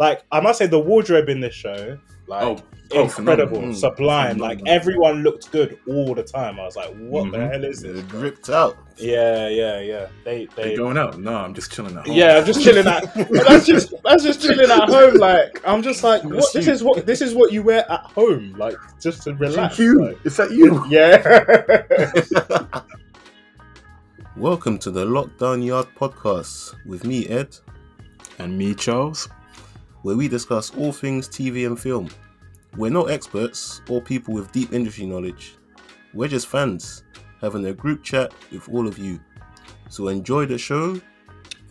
like I must say the wardrobe in this show, like Oh, oh, incredible, phenomenal. sublime. Like everyone looked good all the time. I was like, what the Mhm. hell is this? It ripped out. Yeah, yeah, yeah. They They they. going out? No, I'm just chilling at home. Yeah, I'm just chilling at. that's just that's just chilling at home. Like I'm just like, what? This is what this is what you wear at home, like just to relax. Thank you. like. Is that you? Yeah. Welcome to the Lockdown Yard podcast with me, Ed, And me, Charles. Where we discuss all things TV and film. We're not experts or people with deep industry knowledge. We're just fans having a group chat with all of you. So enjoy the show.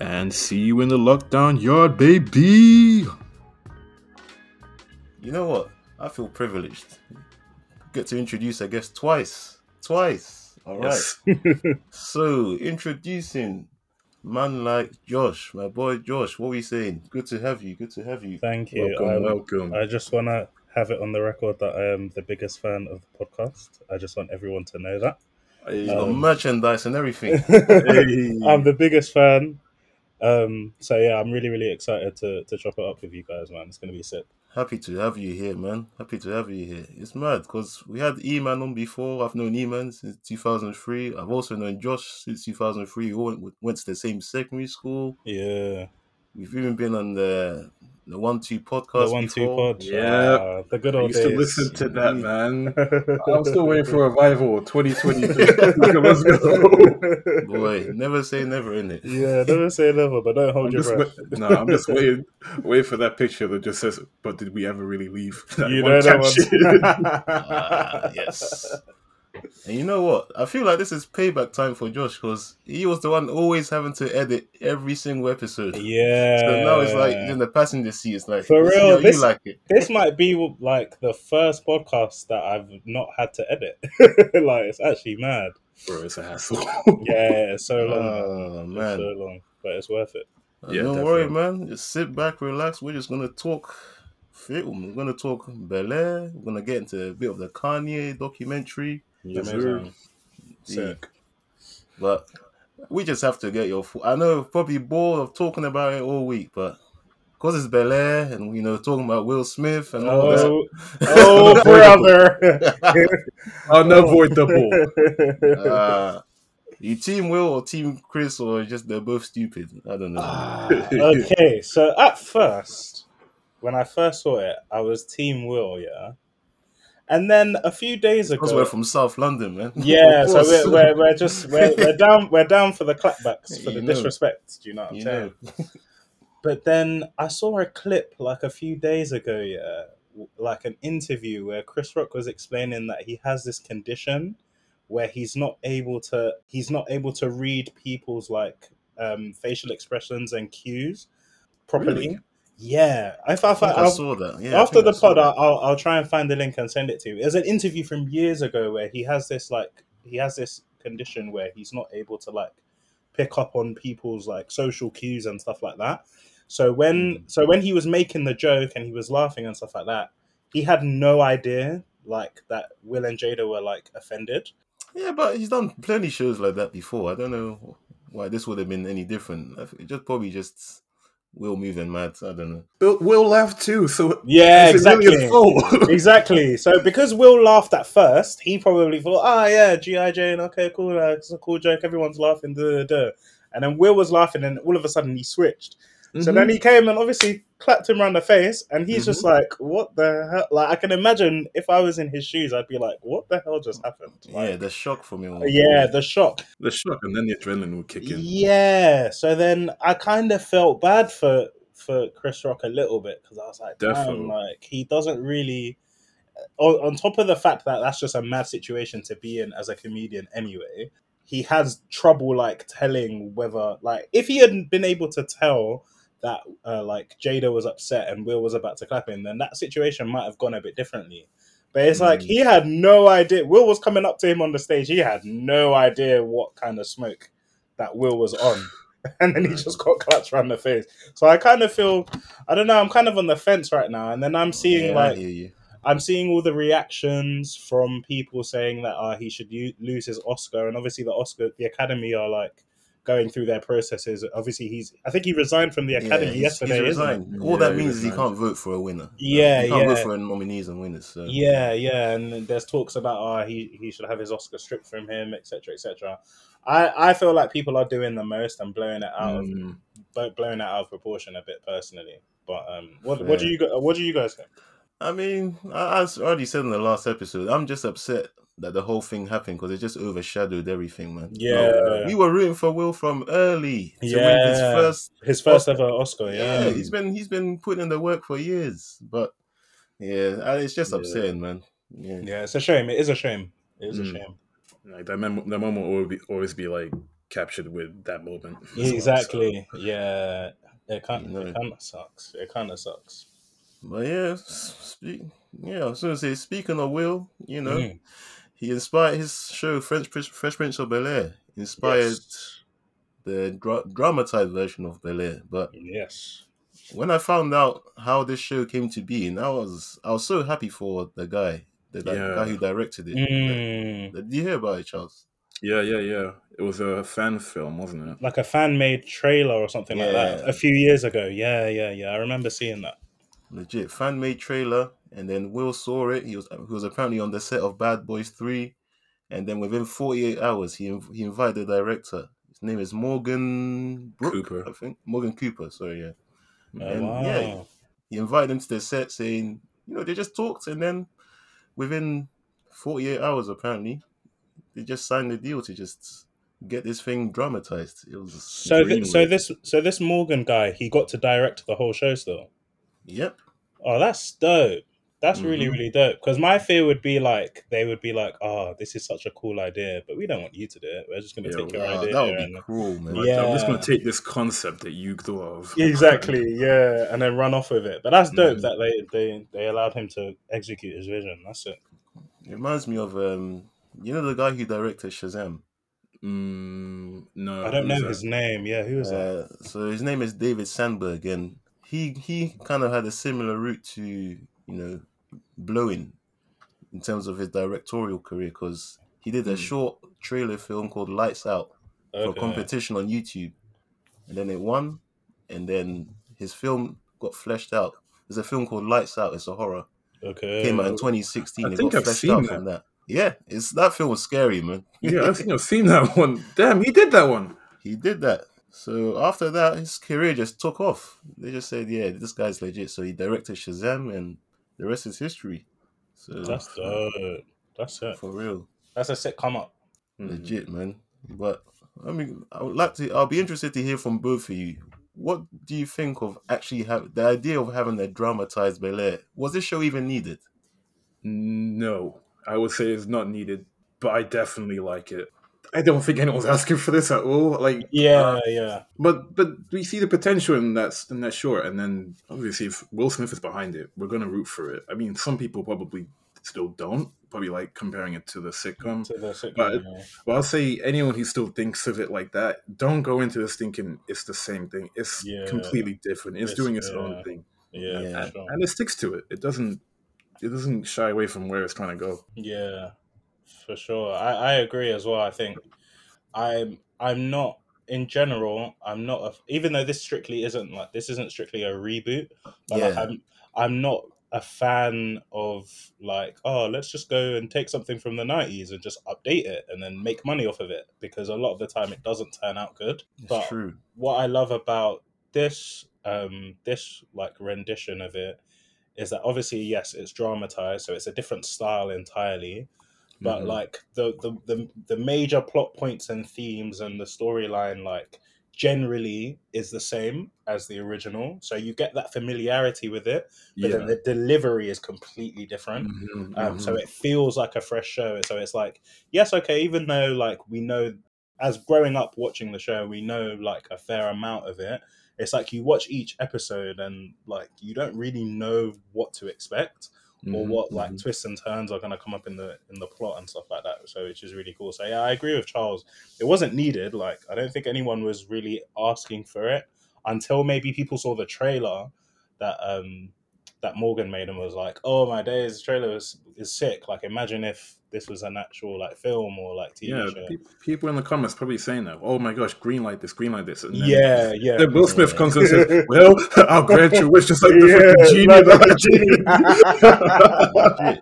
And see you in the lockdown yard, baby. You know what? I feel privileged. Get to introduce, I guess, twice. Twice. All right. Yes. So, introducing man like Josh, my boy Josh. What are we saying? Good to have you. Good to have you. Thank you. welcome, I, welcome. I just want to have it on the record that I am the biggest fan of the podcast. I just want everyone to know that. You got Um, merchandise and everything. Hey. I'm the biggest fan. Um, so yeah, I'm really, really excited to to chop it up with you guys, man. It's gonna be sick. Happy to have you here, man. Happy to have you here. It's mad because we had E-Man on before. I've known E-Man since 2003. I've also known Josh since 2003. We all went, went to the same secondary school. Yeah, We've even been on the the One Two podcast. the one two pod. Yeah. Ah, the good old I old used to listen to that, man. I'm still waiting for a revival 2023. Let's go. Boy, never say never in it. yeah, never say never, but don't hold I'm your breath. wait- no, I'm just waiting, waiting for that picture that just says, "But did we ever really leave?" That You one know that caption. one. Ah, yes. And you know what? I feel like this is payback time for Josh because he was the one always having to edit every single episode. Yeah. So now it's like in the passenger seat. It's like For real, how you this- like it. this might be like the first podcast that I've not had to edit. like it's actually mad. Bro, it's a hassle. Yeah, it's so long. Oh It's man, so long, but it's worth it. Uh, yeah, don't worry, man. Just sit back, relax. We're just gonna talk film. We're gonna talk Bel Air. We're gonna get into a bit of the Kanye documentary. Yeah, Yes, amazing. Sick. But we just have to get your. Full, I know probably bored of talking about it all week, but because it's Bel Air and you know talking about Will Smith and all that. Oh, oh, brother. Unavoidable. Uh, you team Will or team Chris or just they're both stupid? I don't know. Ah, okay, so at first, when I first saw it, I was Team Will, yeah. And then a few days ago, Because we're from South London, man. yeah, so we're, we're, we're just we're, we're down we're down for the clapbacks for the know. disrespect. Do you know what I'm You saying? But then I saw a clip like a few days ago, yeah, like an interview where Chris Rock was explaining that he has this condition where he's not able to he's not able to read people's like um, facial expressions and cues properly. Really? Yeah, if I, I, I saw that. Yeah, after the pod, that. I'll, I'll try and find the link and send it to you. There's an interview from years ago where he has this like he has this condition where he's not able to like pick up on people's like social cues and stuff like that. So when Mm. so when he was making the joke and he was laughing and stuff like that, he had no idea like that Will and Jada were like offended. Yeah, but he's done plenty shows like that before. I don't know why this would have been any different. I think Just probably just Will moving mad. I don't know. Will, Will laugh too, so Yeah, is it really exactly. exactly. So because Will laughed at first, he probably thought, "Ah, yeah, GI Jane, okay, cool, uh, it's a cool joke. Everyone's laughing." Duh, duh, duh. And then Will was laughing, and all of a sudden he switched. So Mhm. then he came and obviously clapped him around the face, and he's just Mm-hmm. like, "What the hell?" Like I can imagine if I was in his shoes, I'd be like, "What the hell just happened?" yeah, the shock for me. yeah, the shock. the shock and then the adrenaline would kick in. Yeah. So then I kind of felt bad for for Chris Rock a little bit because I was like, damn, like he doesn't really. On, on top of the fact that that's just a mad situation to be in as a comedian anyway, he has trouble like telling whether like if he had been able to tell that uh, like Jada was upset and Will was about to clap him, then that situation might have gone a bit differently. But it's like Mm. he had no idea. Will was coming up to him on the stage. He had no idea what kind of smoke that Will was on. And then he just got clapped around the face. So I kind of feel, I don't know, I'm kind of on the fence right now. And then I'm seeing Yeah, like. I'm seeing all the reactions from people saying that uh, he should u- lose his Oscar, and obviously the Oscar, the Academy are like going through their processes. Obviously, he's. I think he resigned from the academy he's- yesterday. He's isn't it? All Yeah, that means is he can't vote for a winner. Yeah, he can't yeah. vote for nominees and winners. So Yeah, yeah, and there's talks about oh he, he should have his Oscar stripped from him, etc., etc. I, I feel like people are doing the most and blowing it out of Mm. blow- blowing it out of proportion a bit personally. But um, what what do you what do you guys think? I mean, I, I already said in the last episode, I'm just upset that the whole thing happened because it just overshadowed everything, man. Yeah, we were rooting for Will from early to win his first. his first ever Oscar. Yeah, Yeah, he's been he's been putting in the work for years, but yeah, uh, it's just Yeah. upsetting, man. Yeah, yeah, it's a shame. It is a shame. It is a Mm. shame. Like that, mem- that moment will always be, always be like captured with that moment. as well, so- Exactly. Yeah, it kind No. it kind of sucks. It kind of sucks. but yeah, speak. Yeah, I was gonna say, speaking of Will, you know, Mm. He inspired his show French Prince, Fresh Prince of Bel Air. Inspired Yes. the dra- dramatized version of Bel Air, but Yes. when I found out how this show came to be, and I was I was so happy for the guy, the, the Yeah. guy who directed it. Mm. Did you hear about it, Charles? Yeah, yeah, yeah. It was a fan film, wasn't it? Like a fan made trailer or something like that a few years ago. Yeah, yeah, yeah. I remember seeing that. Legit fan made trailer, and then Will saw it. He was he was apparently on the set of Bad Boys Three, and then within forty eight hours, he inv- he invited the director. His name is Morgan Brook, Cooper. I think Morgan Cooper. Sorry, yeah. Oh, And, wow. yeah, he invited him to the set, saying, you know, they just talked, and then within 48 hours, apparently, they just signed the deal to just get this thing dramatized. It was, So, th- so this, so this Morgan guy, he got to direct the whole show still. yep. Oh, that's dope. That's really, Mhm. really dope. Because my fear would be like, they would be like, "Oh, this is such a cool idea, but we don't want you to do it. We're just going to Yeah, take your Wow, idea." that would be and... cruel, man. Like, I'm just gonna take this concept that you thought of. Exactly, yeah, and then run off with it. But that's dope Mhm. that they, they they allowed him to execute his vision. That's it. It reminds me of, um, you know, the guy who directed Shazam. Mm, no, I don't know his name. Yeah, who was that? Uh, so his name is David Sandberg, and he he kind of had a similar route to you know blowing in terms of his directorial career because he did a Hmm. short trailer film called Lights Out for a competition on YouTube, and then it won, and then his film got fleshed out. There's a film called Lights Out. It's a horror. Okay. Came out in 2016. I it think got I've fleshed seen out that. from that. Yeah, it's that film was scary, man. Yeah, I think I've seen that one. Damn, he did that one. he did that. So after that, his career just took off. They just said, "Yeah, this guy's legit." So he directed Shazam, and the rest is history. So That's dope. That's it. for real, That's a sick come up. Mm. legit, man. But I mean, I would like to. I'll be interested to hear from both of you. What do you think of actually have the idea of having a dramatized Bel Air? Was this show even needed? No, I would say it's not needed, but I definitely like it. I don't think anyone's asking for this at all. Like, Yeah, uh, yeah. but but we see the potential in that in that short, and then obviously if Will Smith is behind it, we're gonna root for it. I mean, some people probably still don't, probably like comparing it to the sitcom. To the sitcom, But- yeah. But I'll say anyone who still thinks of it like that, don't go into this thinking it's the same thing. It's Yeah. completely different. It's, It's- doing its yeah. own thing, Yeah, Yeah. and, sure. and it sticks to it. It doesn't. It doesn't shy away from where it's trying to go. Yeah, for sure. I, I agree as well. I think I'm I'm not in general. I'm not a, even though this strictly isn't like this isn't strictly a reboot. But like, I'm I'm not a fan of like oh let's just go and take something from the 90s and just update it and then make money off of it because a lot of the time it doesn't turn out good It's But- true. what I love about this um this like rendition of it is that obviously yes it's dramatized so it's a different style entirely but Mhm. like the, the the the major plot points and themes and the storyline like generally is the same as the original so you get that familiarity with it but yeah. then the delivery is completely different Mhm, um, so mhm. it feels like a fresh show so it's like yes okay even though like we know as growing up watching the show we know like a fair amount of it it's like you watch each episode and like you don't really know what to expect or Mhm, what like mhm. twists and turns are going to come up in the in the plot and stuff like that so which is really cool so yeah i agree with charles it wasn't needed like i don't think anyone was really asking for it until maybe people saw the trailer that um that Morgan made and was like, "Oh my days, trailer is, is sick." Like, imagine if this was an actual like film or like TV Yeah, show. pe- people in the comments probably saying that. Oh my gosh, green light this, green light this. And then, Yeah, yeah. Then Will Smith Yeah. comes and says, "Well, I'll grant your wish, just like the Yeah, fucking genie." like the genie."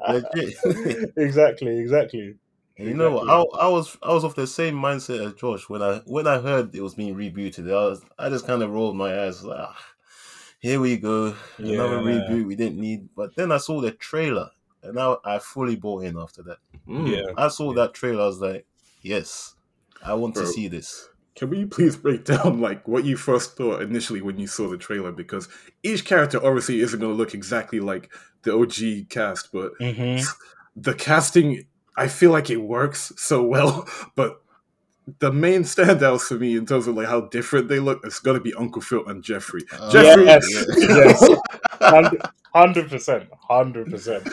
legit, legit. exactly, exactly. You know what? I, I was I was of the same mindset as Josh when I when I heard it was being rebooted. I was I just kind of rolled my eyes. Like, ah, here we go, another Yeah. reboot we didn't need. But then I saw the trailer, and now I fully bought in. After that, Mm. Yeah. I saw that trailer. I was like, yes, I want to see this. Can we please break down like what you first thought initially when you saw the trailer? Because each character obviously isn't going to look exactly like the OG cast, but hmm the casting, I feel like it works so well. But the main standouts for me in terms of like how different they look, it's to be Uncle Phil and Jeffrey. Uh, Jeffrey- Yes, yes, hundred percent, hundred percent.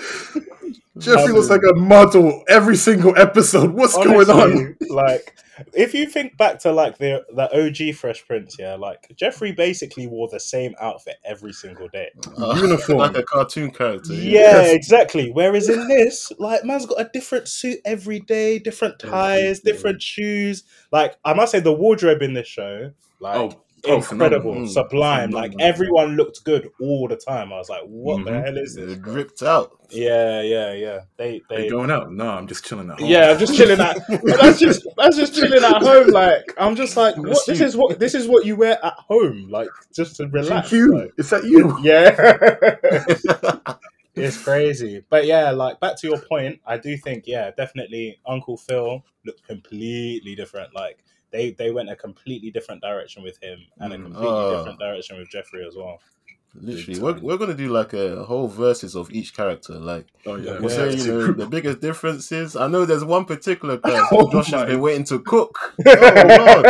Jeffrey looks like a model every single episode. What's going on? Like, if you think back to like the the OG Fresh Prince, yeah, like Jeffrey basically wore the same outfit every single day. uh, Uniform. like a cartoon character. Yeah, exactly. Whereas in this, like, man's got a different suit every day, different ties, different shoes. Like, I must say, the wardrobe in this show, like, Oh, oh, incredible, phenomenal. sublime. Like, Phenomenal. everyone looked good all the time. I was like, what the Mhm. hell is this? It bro? dripped out. Yeah, yeah, yeah. They, Are they. you going out? No, I'm just chilling at home. Yeah, I'm just chilling at. that's just that's just chilling at home. Like I'm just like, what? This is what this is what you wear at home, like just to relax. Thank you. like. Is that you? Yeah. It's crazy. But yeah, like back to your point, I do think, yeah, definitely Uncle Phil looked completely different. Like they they went a completely different direction with him and a Mm. completely Oh. different direction with Jeffrey as well. Literally, we're, we're gonna do like a whole verses of each character. Like Oh yeah. we'll Yeah. say, you know, the biggest differences. I know there's one particular character Oh Josh my. has been waiting to cook. Oh lord!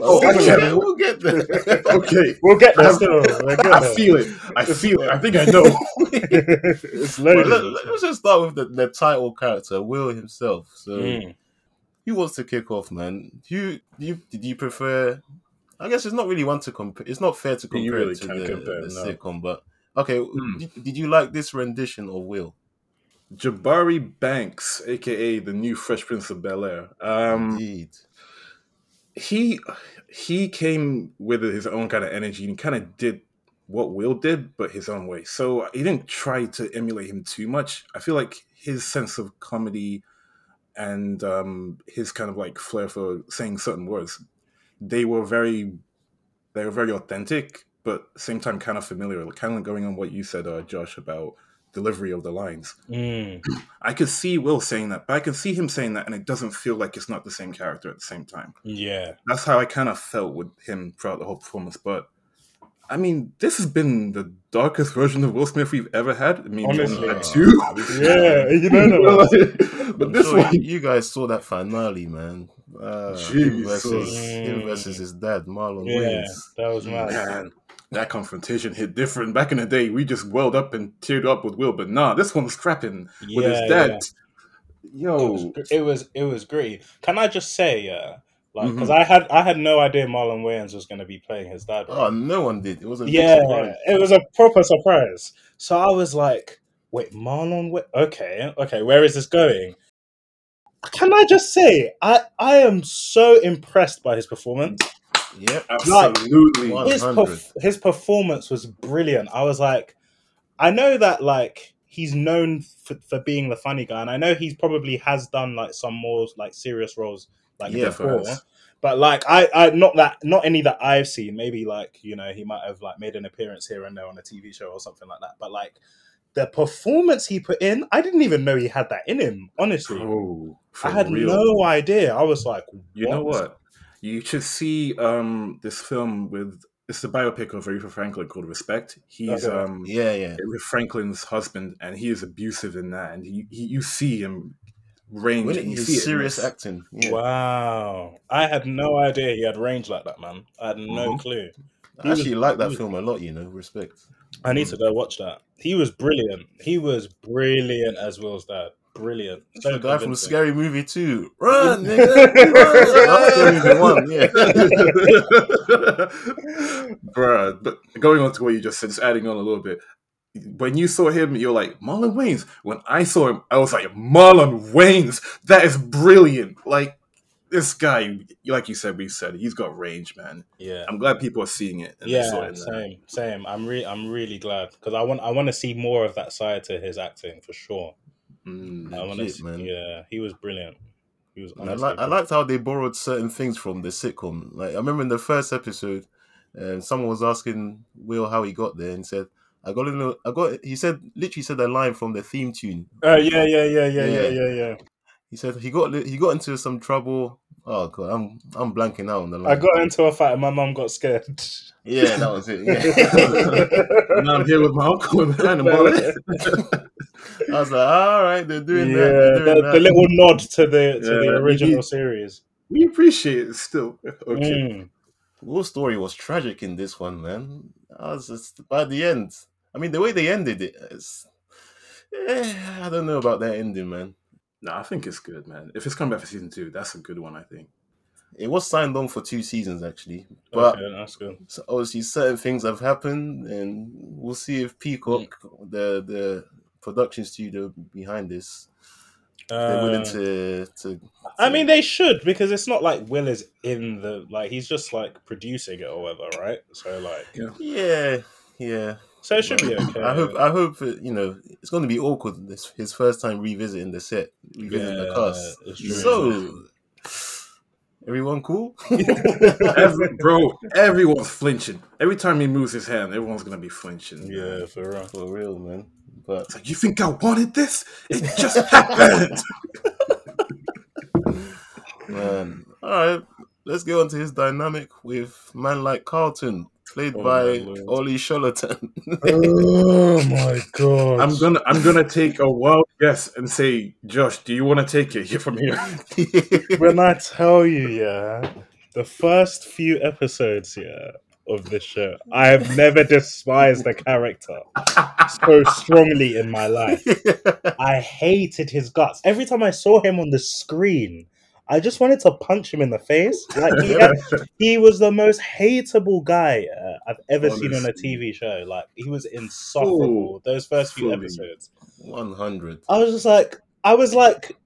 Oh, we'll, okay. get there, we'll get there. okay. We'll get there I'm- still. I feel it. I feel it. I think I know. it's But loaded. let, us just start with the, the title character, Will himself. So, Mm. Who wants to kick off, man? You, you, did you prefer? I guess it's not really one to compare. It's not fair to You compare really to can't the, compare, the no. sitcom, but okay. Hmm. Did, did you like this rendition of Will? Jabari Banks, aka the new Fresh Prince of Bel Air. Um, Indeed. he he came with his own kind of energy and kind of did what Will did, but his own way. So he didn't try to emulate him too much. I feel like his sense of comedy and um, his kind of like flair for saying certain words, they were very they were very authentic, but same time kind of familiar. Kind of going on what you said, uh, Josh, about delivery of the lines. Mm. I could see Will saying that, but I can see him saying that, and it doesn't feel like it's not the same character at the same time. Yeah. That's how I kind of felt with him throughout the whole performance. But I mean, this has been the darkest version of Will Smith we've ever had. Maybe Honestly. had two. Yeah, you know that. but I'm this sure one, you, you guys saw that finale, man. Uh, him Jesus. versus him Mm. versus his dad, Marlon Yeah, Wayans. that was mad. man, that confrontation hit different. Back in the day, we just welled up and teared up with Will, but nah, this one's was scrapping with Yeah, his dad. yeah. Yo, It was, gr- it was it was gritty. Can I just say, yeah, like because Mhm. I had I had no idea Marlon Wayans was going to be playing his dad. Oh, no one did. It was a yeah, it was a proper surprise. So I was like, wait, Marlon? Wa- okay, okay, where is this going? Can I just say, I I am so impressed by his performance. Yeah, absolutely. Like- his 100. perf- his performance was brilliant. I was like, I know that like he's known for, for being the funny guy, and I know he probably has done like some more like serious roles like Yeah, before. facts. But like I, I not that not any that I've seen. Maybe like you know he might have like made an appearance here and there on a TV show or something like that. But like the performance he put in, I didn't even know he had that in him. Honestly, Oh, I had real. no idea. I was like, You know what? You should see um this film with it's the biopic of Aretha Franklin called Respect. He's Okay. um Yeah, yeah. Aretha Franklin's husband, and he is abusive in that, and he, he you see him range, When and you see it serious this. acting. Yeah. Wow, I had no idea he had range like that, man. I had no Mhm. clue. I actually like that was- film a lot, you know, respect. I need to go watch that. He was brilliant. He was brilliant as Will's dad. Brilliant. It's So the guy from convincing. Scary Movie 2. Run, nigga! Run! That's Movie 1, yeah. Bruh, but going on to what you just said, just adding on a little bit, when you saw him, you're like Marlon Wayans. When I saw him, I was like Marlon Wayans. That is brilliant. Like this guy, like you said, we said he's got range, man. Yeah. I'm glad people are seeing it. and they saw it Yeah, there. same, same. I'm really, I'm really glad because I want, I want to see more of that side to his acting for sure. Mm. I want to, man. yeah, he was brilliant. He was. I, honestly like, I liked how they borrowed certain things from the sitcom. Like I remember in the first episode, um, someone was asking Will how he got there, and said, "I got a little, I got." He said, literally said a line from the theme tune. Uh, yeah, yeah, yeah, yeah, yeah, Yeah. yeah, yeah. He said he got he got into some trouble. Oh god, I'm I'm blanking out on the line. I got into a fight and my mum got scared. yeah, that was it. Yeah. now I'm here with my uncle and Marlon. I was like, all right, they're doing yeah, that. They're doing the, that. the little nod to the to Yeah, the original need- series. we appreciate it still. Okay. Mm. Will's story was tragic in this one, man. I was just by the end. I mean, the way they ended it, it's, eh, I don't know about that ending, man. No, I think it's good, man. If it's coming back for season two, that's a good one, I think. It was signed on for two seasons actually, but okay, that's good. so obviously certain things have happened, and we'll see if Peacock, the the production studio behind this, they're willing Uh, to to. I mean, they should because it's not like Will is in the like he's just like producing it or whatever, right? So like, Yeah, yeah. So it should be okay. I hope. I hope it, you know it's going to be awkward. This his first time revisiting the set, revisiting the cast. So, everyone cool? Every, bro, everyone's flinching. Every time he moves his hand, everyone's gonna be flinching. yeah, for real. For real, man. But It's like, you think I wanted this? It just happened. man, all right. Let's go on to his dynamic with man like Carlton, played Oh, by my Lord. Olly Sholotan. oh my god! I'm gonna I'm gonna take a wild guess and say, Josh, do you want to take it here from here? when I tell you, yeah, the first few episodes, yeah, of this show, I have never despised the character so strongly in my life. I hated his guts. Every time I saw him on the screen, I just wanted to punch him in the face. Like he, had, he was the most hateable guy uh, I've ever seen on a TV show. Like he was insufferable. Those first few episodes. One hundred. I was just like, I was like,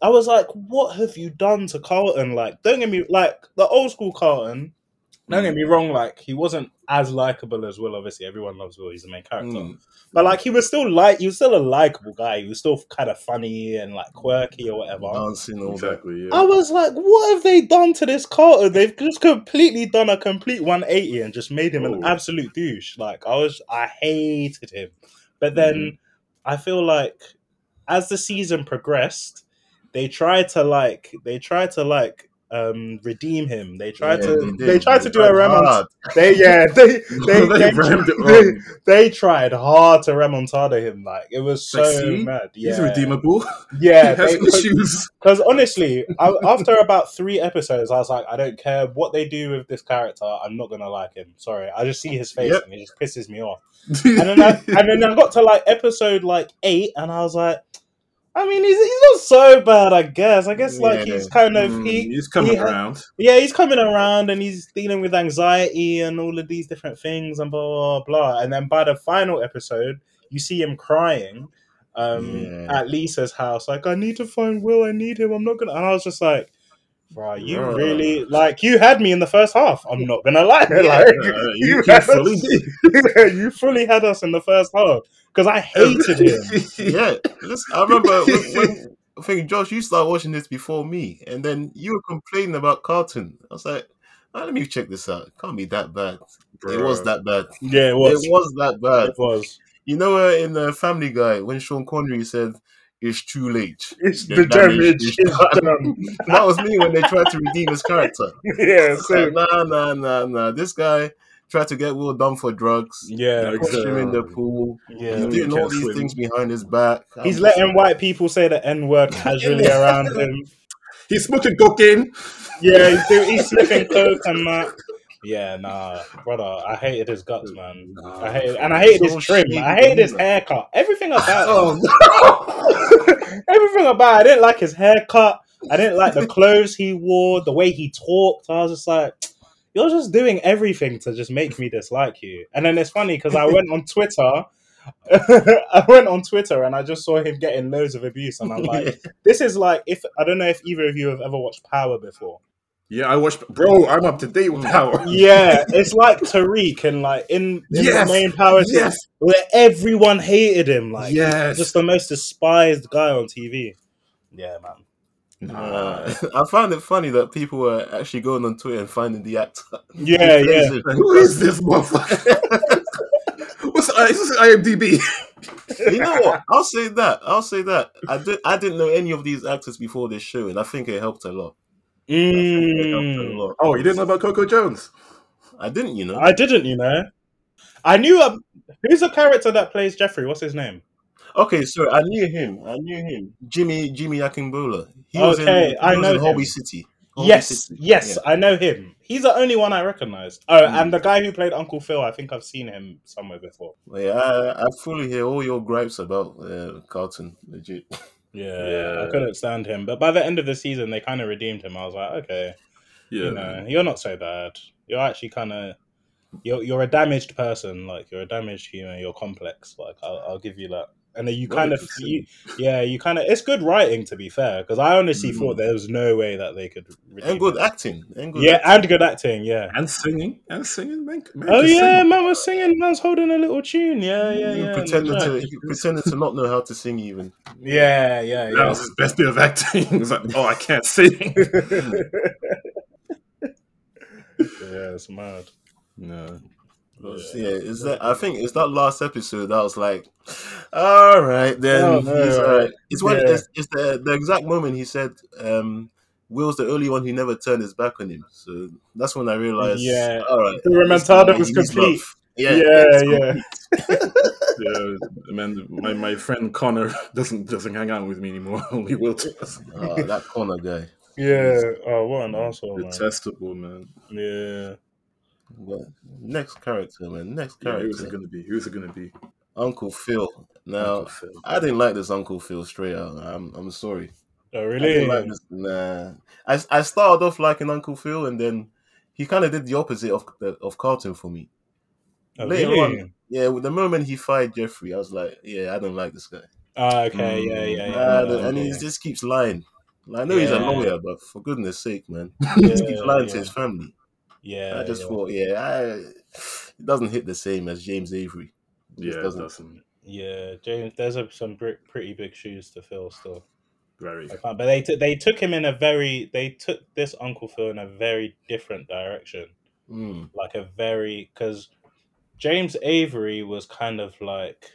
I was like, what have you done to Carlton? Like, don't get me like the old school Carlton. Don't get me wrong, like he wasn't as likable as Will. Obviously, everyone loves Will; he's the main character. Mm. But like, he was still like, he was still a likable guy. He was still kind of funny and like quirky or whatever. Dancing all that. exactly. I was like, what have they done to this Carlton? They've just completely done a complete 180 and just made him an Oh. absolute douche. Like I was, I hated him. But then Mm-hmm. I feel like as the season progressed, they tried to like, they tried to like um redeem him. They tried Yeah, to, they they, tried to They do a tried remont. hard. They yeah, they they, They they, they, tried hard to remontada him. Like it was so Like, mad. He's redeemable. yeah. he issues. because honestly, I, after about three episodes, I was like, I don't care what they do with this character. I'm not gonna like him. Sorry, I just see his face Yep. and it just pisses me off. And then I, and then I got to like episode like eight, and I was like, I mean, he's, he's not so bad, I guess. I guess like Yeah. he's kind of Mm, he, he's coming he around. yeah, he's coming around and he's dealing with anxiety and all of these different things and blah blah blah. And then by the final episode, you see him crying um, Yeah. at Lisa's house, like, "I need to find Will. I need him. I'm not gonna." And I was just like, "Bro, you really like you had me in the first half. I'm not gonna lie. Yeah, like, Uh, you, you, had fully us, you fully had us in the first half because I hated him. yeah, I remember when, when I think Josh, you started watching this before me, and then you were complaining about Carlton. I was like, "Ah, let me check this out. It can't be that bad. It was that bad. Yeah, it was. It was that bad. It was. You know, uh, in the Family Guy, when Sean Connery said, "It's too late." It's The the, damage damage is is done. that was me when they tried to redeem his character. yeah, So, so nah, nah, nah, nah. This guy tried to get Will done for drugs. yeah, Like, Pushed him in the pool. yeah. He's doing all these swim. things behind his back. I'm He's just letting like, white people say the N word casually around him. He's smoking cocaine. Yeah, he's, do, he's sniffing coke and that. Yeah, nah, brother. I hated his guts, man. I hated, and I hated So his trim. shady I hated his demeanor. haircut. Everything about Oh. Everything about it. I didn't like his haircut. I didn't like the clothes he wore, the way he talked. I was just like, you're just doing everything to just make me dislike you. And then it's funny because I went on Twitter I went on Twitter and I just saw him getting loads of abuse, and I'm like, this is like if I don't know if either of you have ever watched Power before. Yeah, I watched. Bro, I'm up to date with Power. Yeah, it's like Tariq and like in, in Yes, the main Power Yes, where everyone hated him, like yes. just the most despised guy on TV. Yeah, man. Nah. Uh, I found it funny that people were actually going on Twitter and finding the actor. Yeah, yeah. Who is this motherfucker? What's uh, is this IMDb? you know what? I'll say that. I'll say that. I did. I didn't know any of these actors before this show, and I think it helped a lot. I think it helped a Mm, lot. Oh, you didn't know about Coco Jones? I didn't. You know. I didn't, you know. I knew um, who's the character that plays Jeffrey. What's his name? Okay, so I knew him. I knew him. Jimmy Jimmy Akingbola. He was in, Okay, he I was know in Holby him. City. Holby yes, City. yes, Yeah. I know him. He's the only one I recognize. Oh, Mm. and the guy who played Uncle Phil, I think I've seen him somewhere before. Yeah, I, I fully hear all your gripes about uh, Carlton. Legit. Yeah, Yeah. I couldn't stand him. But by the end of the season, they kind of redeemed him. I was like, okay, Yeah. you know, you're not so bad. You're actually kind of, you're you're a damaged person. Like you're a damaged human. You're complex. Like I'll, I'll give you that. And then you kind of, you, yeah, you kind of. It's good writing to be fair, because I honestly Mm. thought there was no way that they could. And good him. acting. And good Yeah, acting. and good acting. Yeah. And singing. And singing. Man, man Oh yeah, sing. man was singing. Man's holding a little tune. Yeah, yeah, He yeah. pretended that's to right. he pretended to not know how to sing even. Yeah, yeah, That yeah. was his best bit of acting. He was like, oh, I can't sing. yeah, it's mad. no. Yeah, is that? I think it's that last episode that was like, all right then, Oh, no, he's all right. It's when yeah. it's, it's the the exact moment he said, um, "Will's the only one who never turned his back on him." So that's when I realized, Yeah. all right, The this remontada was complete. love. Yeah, Yeah, it's yeah. Yeah, man, my, my friend Connor doesn't doesn't hang out with me anymore. Only Will does. Oh, that Connor guy. Yeah. Oh, what an asshole, man. Detestable, man. Yeah. But next character, man. Next Yeah, who's it gonna be? Who's it gonna be? Uncle Phil. Now, Uncle Phil. I didn't like this Uncle Phil straight out. I'm I'm sorry. Oh, I really? didn't like this. Nah, I I started off liking Uncle Phil, and then he kind of did the opposite of of Carlton for me. Oh, later really? on- Yeah, with the moment he fired Jeffrey, I was like, yeah, I don't like this guy. Ah, okay. Yeah, Mm. yeah, I yeah. don't- and he just keeps lying. I know he's a lawyer, but for goodness sake, man, he just keeps Yeah, lying to his family. Yeah, I just yeah. thought, yeah, I, it doesn't hit the same as James Avery. It Yeah, doesn't. doesn't. Yeah, James. There's a, some pretty big shoes to fill still. Very. I can't, but they took they took him in a very they took this Uncle Phil in a very different direction. Mm. Like a very because James Avery was kind of like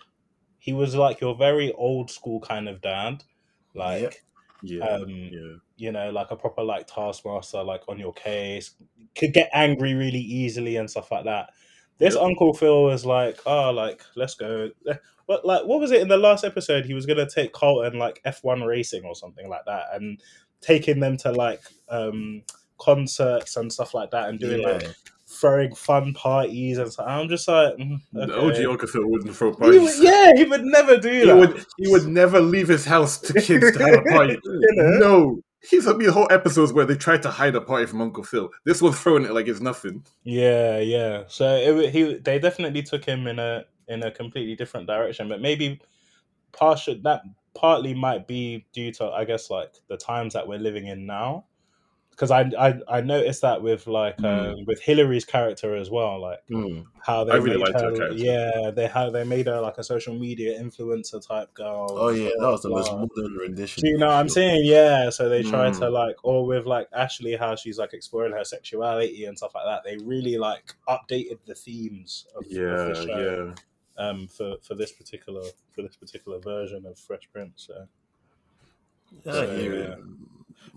he was like your very old school kind of dad, like Yeah. um, yeah. you know, like a proper like taskmaster, like on your case, could get angry really easily and stuff like that. This Yep. Uncle Phil was like, oh, like let's go. But like, what was it in the last episode? He was gonna take Carlton like F one racing or something like that, and taking them to like um concerts and stuff like that, and doing Yeah. like throwing fun parties and stuff. I'm just like, mm, The okay. Uncle Phil wouldn't throw He parties. would- yeah, he would never do He that. would he would never leave his house to kids to have a party. know? No. He's had me whole episodes where they tried to hide a party from Uncle Phil. This one's throwing it like it's nothing. Yeah, yeah. So it, he they definitely took him in a in a completely different direction, but maybe partial that partly might be due to I guess like the times that we're living in now. Because I, I I noticed that with like Mm. um, with Hillary's character as well, like Mm. how they I really made liked her, yeah they how they made her like a social media influencer type girl. Oh yeah, that was the most modern rendition. Do you know what I'm sure. saying? Yeah. So they tried Mm. to like, or with like Ashley, how she's like exploring her sexuality and stuff like that. They really like updated the themes of, of the show yeah. um, for for this particular for this particular version of Fresh Prince. So. Yeah, So, yeah.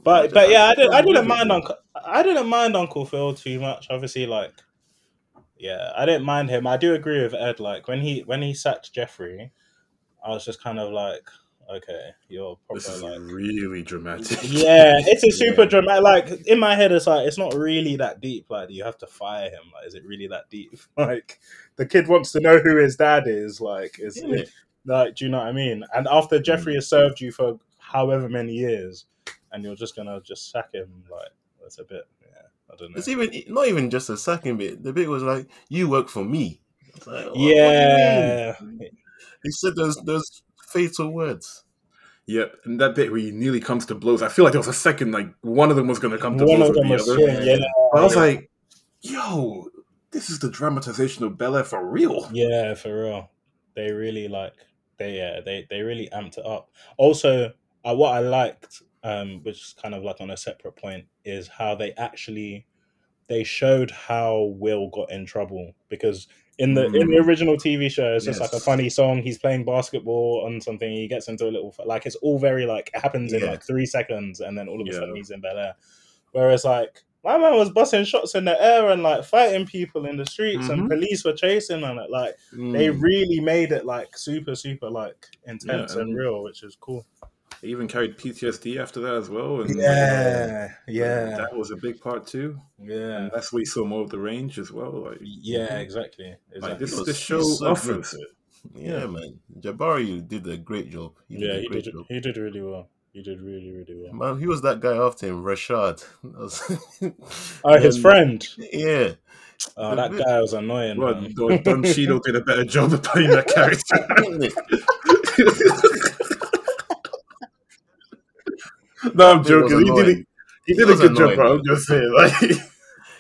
But but yeah, I didn't I didn't mind. Uncle I didn't mind Uncle Phil too much. Obviously, like yeah, I didn't mind him. I do agree with Ed. Like when he when he sacked Jeffrey, I was just kind of like, okay, you're This is like really dramatic. yeah, it's a super Yeah. dramatic. Like in my head, it's like it's not really that deep. Like you have to fire him. Like is it really that deep? Like the kid wants to know who his dad is. Like is Yeah. it, like do you know what I mean? And after Jeffrey mm. has served you for however many years, and you're just gonna just sack him, like that's a bit. Yeah, I don't know. It's even not even just a second bit. The bit was like, "You work for me." Like, what- what do you mean? yeah, He said those those fatal words. Yep, and that bit where he nearly comes to blows. I feel like there was a second like one of them was going to come to One blows of with them the was other. shit, yeah. But I was like, yo, this is the dramatization of Bel Air for real. Yeah, for real. They really like they yeah they they really amped it up. Also, uh, what I liked, um, which is kind of like on a separate point, is how they actually they showed how Will got in trouble because in the in the Mm. original TV show, it's just like a funny song. He's playing basketball on something. He gets into a little like it's all very like it happens in like three seconds, and then all of a Yeah. sudden he's in Bel Air. Whereas like my man was busting shots in the air and like fighting people in the streets, and Mhm. police were chasing on it. Like they Mm. really made it like super super like intense Yeah, and and- real which is cool They even carried PTSD after that as well. And yeah uh, yeah that was a big part too. yeah And that's where we saw more of the range as well. Like, yeah exactly like exactly this, was- this he's show so offers it. Yeah, man. Jabari did a great job. He did yeah a he did job. he did really well he did really really well Man, who was that guy after him? Rashad. Was- oh his Um, friend Yeah. oh that guy was annoying Well, man. Don, Don Cheadle did a better job of playing that character. no, I'm joking. He did, annoying. it, he did a good job, bro. I'm just saying. Like,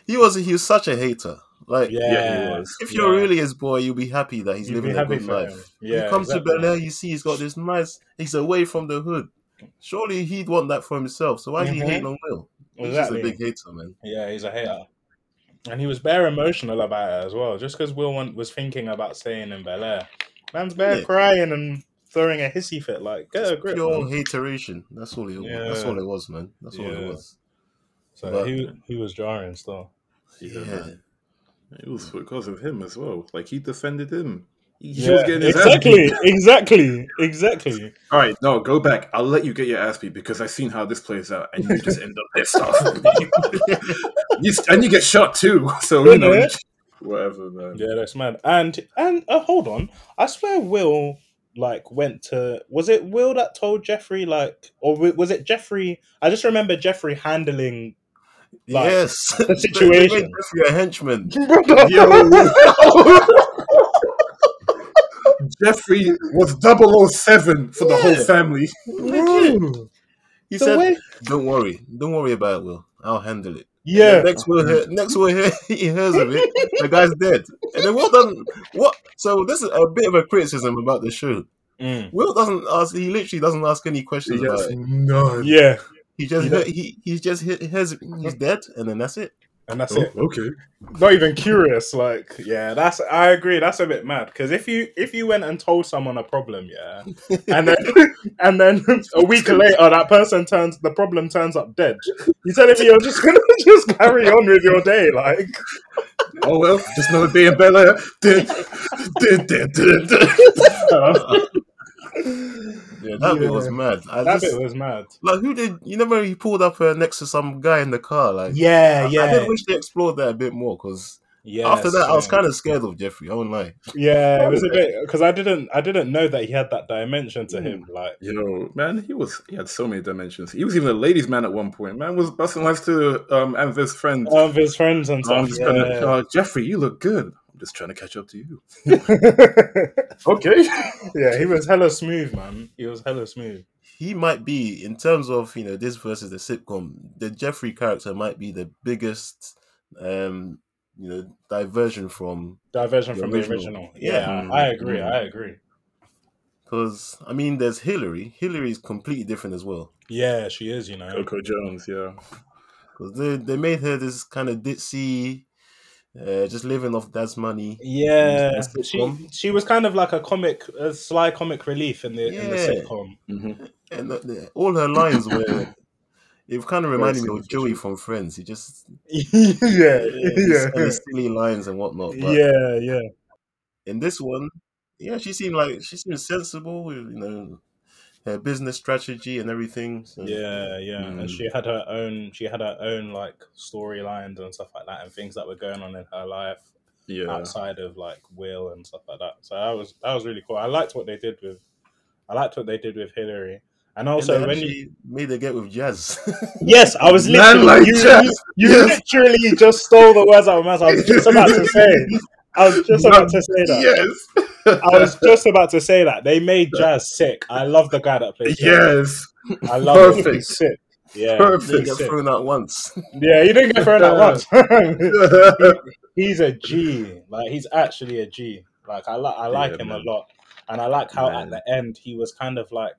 He was he was such a hater. Like yeah, Yeah, he was. if you're yeah. really his boy, you'll be happy that he's You'd living a happy good for life. him. He yeah comes exactly. to Bel Air, you see he's got this nice he's away from the hood. Surely he'd want that for himself. So why is he Mhm. hating on Will? He's exactly just a big hater, man. yeah he's a hater and he was bare emotional about it as well just because will want, was thinking about staying in Bel Air man's bare Yeah. crying and throwing a hissy fit like get a grip Pure man. hateration. That's all it that's Yeah. all it was, man. That's all it was. so But- he he was jarring still yeah, Yeah. It was because of him as well. Like, he defended him. He, he was Yeah, getting his ass exactly, beat. exactly, exactly. All right, no, go back. I'll let you get your ass beat because I've seen how this plays out, and you just end up pissed off. you, and you get shot too. So you know, whatever, man. Yeah, that's mad. And and uh, hold on, I swear Will like went to was it Will that told Jeffrey like or was it Jeffrey? I just remember Jeffrey handling Like, yes. the They- they situation. Jeffrey a henchman. Jeffrey was 007 for the whole family. Legit. He The said, way- "Don't worry, don't worry about it, Will. I'll handle it." Yeah, next we'll hear, next we'll hear, he hears of it. The guy's dead, and then Will doesn't. What? So this is a bit of a criticism about the show. Mm. Will doesn't ask. He literally doesn't ask any questions about Yes, it. none. yeah, He just He he, he, he just he- hears he's dead, and then that's it. And that's Oh, it. okay. Not even curious. Like, yeah, that's I agree. That's a bit mad because if you if you went and told someone a problem, yeah, and then and then a week later that person turns the problem turns up dead. You telling me you're just gonna just carry on with your day, like Oh well, just another day in Bel Air. Yeah, that bit was mad. I that just, bit was mad. like who did you remember he pulled up uh, next to some guy in the car? Like Yeah, I, I did wish they explored that a bit more because yeah. after that I was kind of scared of Jeffrey. I won't lie. yeah, it was a bit because I didn't I didn't know that he had that dimension to him. Like, Yo, man, he was he had so many dimensions. He was even a ladies' man at one point. Man was busting lines to um Anvis friend. one of his friends and I'm stuff. just gonna, Yeah. uh, Jeffrey, you look good. I'm just trying to catch up to you. Okay. yeah, he was hella smooth, man. He was hella smooth. He might be in terms of you know this versus the sitcom. The Jeffrey character might be the biggest, um, you know, diversion from Diversion The from original. the original. Yeah. Yeah, Mm, I agree. mm. I agree. because I mean there's Hillary. Hillary is completely different as well Yeah, she is. You know. Coco Jones, yeah. because they they made her this kind of ditzy, uh, just living off dad's money. Yeah, she she was kind of like a comic, a sly comic relief in the in the Yeah. sitcom. Mm-hmm. and the, the, all her lines were. It kind of reminded me of. Joey from Friends. He just yeah, yeah, yeah, kind silly lines and whatnot. But yeah, yeah. in this one, yeah, she seemed like she seemed sensible. You know, her business strategy and everything. So. Yeah, yeah, and Mm. she had her own. She had her own like storylines and stuff like that, and things that were going on in her life Yeah. outside of like Will and stuff like that. So that was that was really cool. I liked what they did with. I liked what they did with Hillary, and And also they when you made her get with Jazz. Yes, I was Man literally like you, Jeff. you, you Yes. literally just stole the words out of my mouth. I was just about to say. I was just about to say that. Yes. I was just about to say that they made Jazz sick. I love the guy that plays. Jazz. yes, I love him. Perfect. He's sick. Yeah, Perfect. Didn't get sick. thrown out once. yeah. He didn't get thrown out once. he's a G. Like he's actually a G. Like I like I like Yeah, him man. a lot, and I like how Man. at the end he was kind of like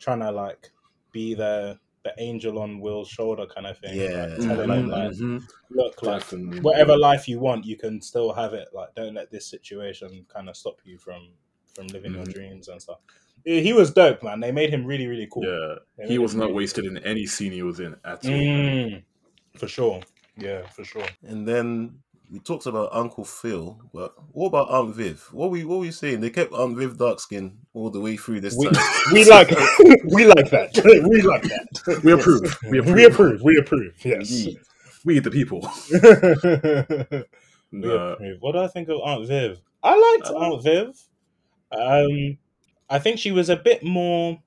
trying to like be the the angel on Will's shoulder kind of thing. Yeah, like, telling I him like like, that. Mhm. look, like Definitely. whatever life you want, you can still have it. Like don't let this situation kind of stop you from from living your Mhm. dreams and stuff. Yeah, He was dope, man. They made him really, really cool. Yeah, he was not really wasted in any scene he was in at all. Mm, for sure. Yeah, for sure. And then we talked about Uncle Phil, but what about Aunt Viv? What were you, what were you saying? They kept Aunt Viv dark skin all the way through this We, time. we like we like that. We like that. We approve. We approve. We approve. We approve. Yes. Indeed. We the people. we What do I think of Aunt Viv? I liked Uh, Aunt Viv. Um, I think she was a bit more.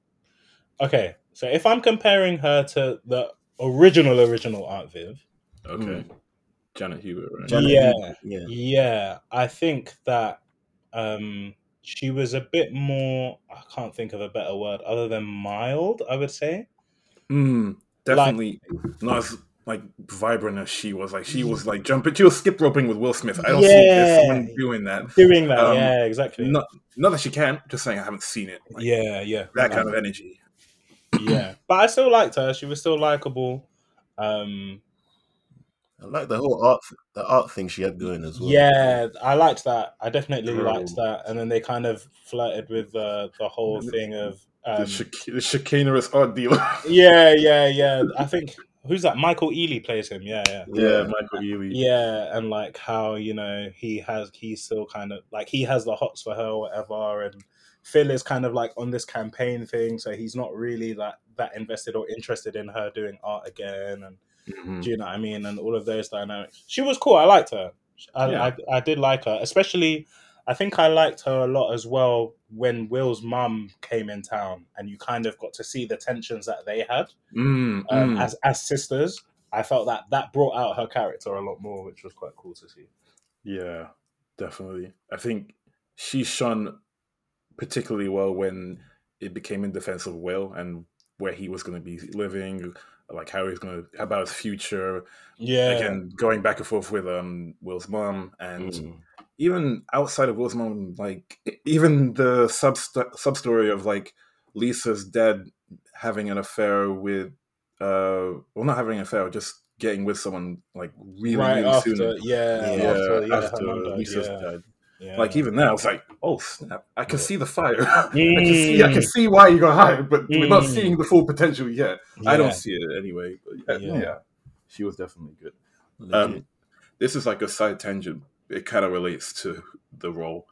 Okay, so if I'm comparing her to the original original Aunt Viv, Okay. Janet Hubert, right? Janet Yeah. Hubert, yeah. yeah, I think that um she was a bit more. I can't think of a better word other than mild. I would say. Mm, definitely not as like vibrant as she was. Like she was like jumping, she was skip roping with Will Smith. I don't see Yeah. anyone doing that. Doing that, Um, yeah, exactly. Not not that she can. Just saying, I haven't seen it. Like, yeah, yeah, that kind of energy. yeah. But I still liked her. She was still likable. Um, I like the whole art, the art thing she had going as well. yeah, I liked that. I definitely liked that. And then they kind of flirted with uh, the whole thing of. The, Um, chic- the chicanerous art dealer. yeah, yeah, yeah. I think who's that? Michael Ealy plays him. Yeah, yeah. yeah, Michael Ealy. Yeah, and like how you know he has he's still kind of like he has the hots for her or whatever, and Phil is kind of like on this campaign thing, so he's not really like that invested or interested in her doing art again, and Mhm. do you know what I mean? And all of those dynamics. She was cool. I liked her. I, Yeah. I, I did like her, especially. I think I liked her a lot as well when Will's mum came in town, and you kind of got to see the tensions that they had Mm, um, mm. as as sisters. I felt that that brought out her character a lot more, which was quite cool to see. Yeah, definitely. I think she shone particularly well when it became in defense of Will and where he was going to be living, like how he's to how about his future. Yeah, Again, going back and forth with um Will's mom, and Mm. even outside of Will's mom, like even the sub sub story of like Lisa's dad having an affair with, uh, well, not having an affair, just getting with someone like really, right really after, soon. yeah, Yeah, after, yeah, after her mum died, Lisa's yeah, dad. Yeah. Like even now, was like, oh snap! I can Yeah. see the fire. I can see. I Mm. can see why you got hired, but we're not Mm. seeing the full potential yet. I don't see it anyway. But yeah, Yeah. yeah, she was definitely good. Um, this is like a side tangent. It kind of relates to the role,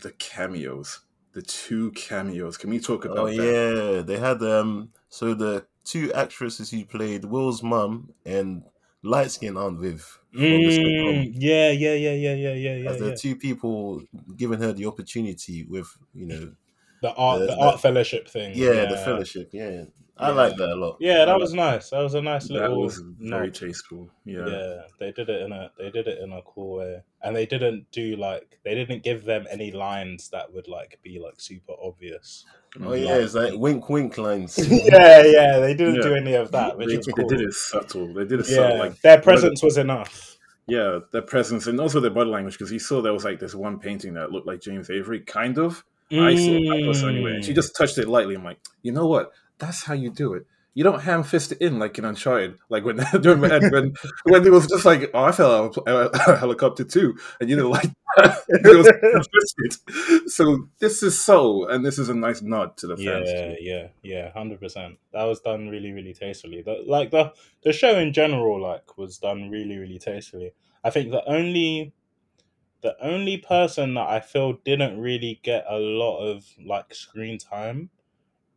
the cameos, the two cameos. Can we talk about oh that? yeah, they had um. So the two actresses who played Will's mum and light skin Aunt Viv from. Mm, yeah, yeah, yeah, yeah, yeah, yeah, yeah, as the yeah. two people giving her the opportunity with you know The art, the- the the- art fellowship thing. yeah, the fellowship yeah I like that a lot Yeah, that was nice. That was a nice little. That was very tasteful. Yeah. Yeah. they did it in a they did it in a cool way, and they didn't do like they didn't give them any lines that would like be like super obvious. oh yeah it's like wink wink lines yeah, yeah, they didn't Yeah. do any of that, which They, is they did it subtle. They did it yeah, subtle. Like their presence was enough. Yeah, their presence and also their body language because you saw there was like this one painting that looked like James Avery, kind of. I saw I thought so anyway. And she Mm. just touched it lightly. I'm like, you know what? That's how you do it. You don't ham fist it in like in Uncharted, like when during when when, when it was just like, oh, I fell out of a, helicopter too, and you know, like it was ham-fisted. So this is so, and this is a nice nod to the fans. Yeah, too. yeah, yeah, hundred percent. That was done really, really tastefully. The, like the the show in general, like was done really, really tastefully. I think the only the only person that I feel didn't really get a lot of like screen time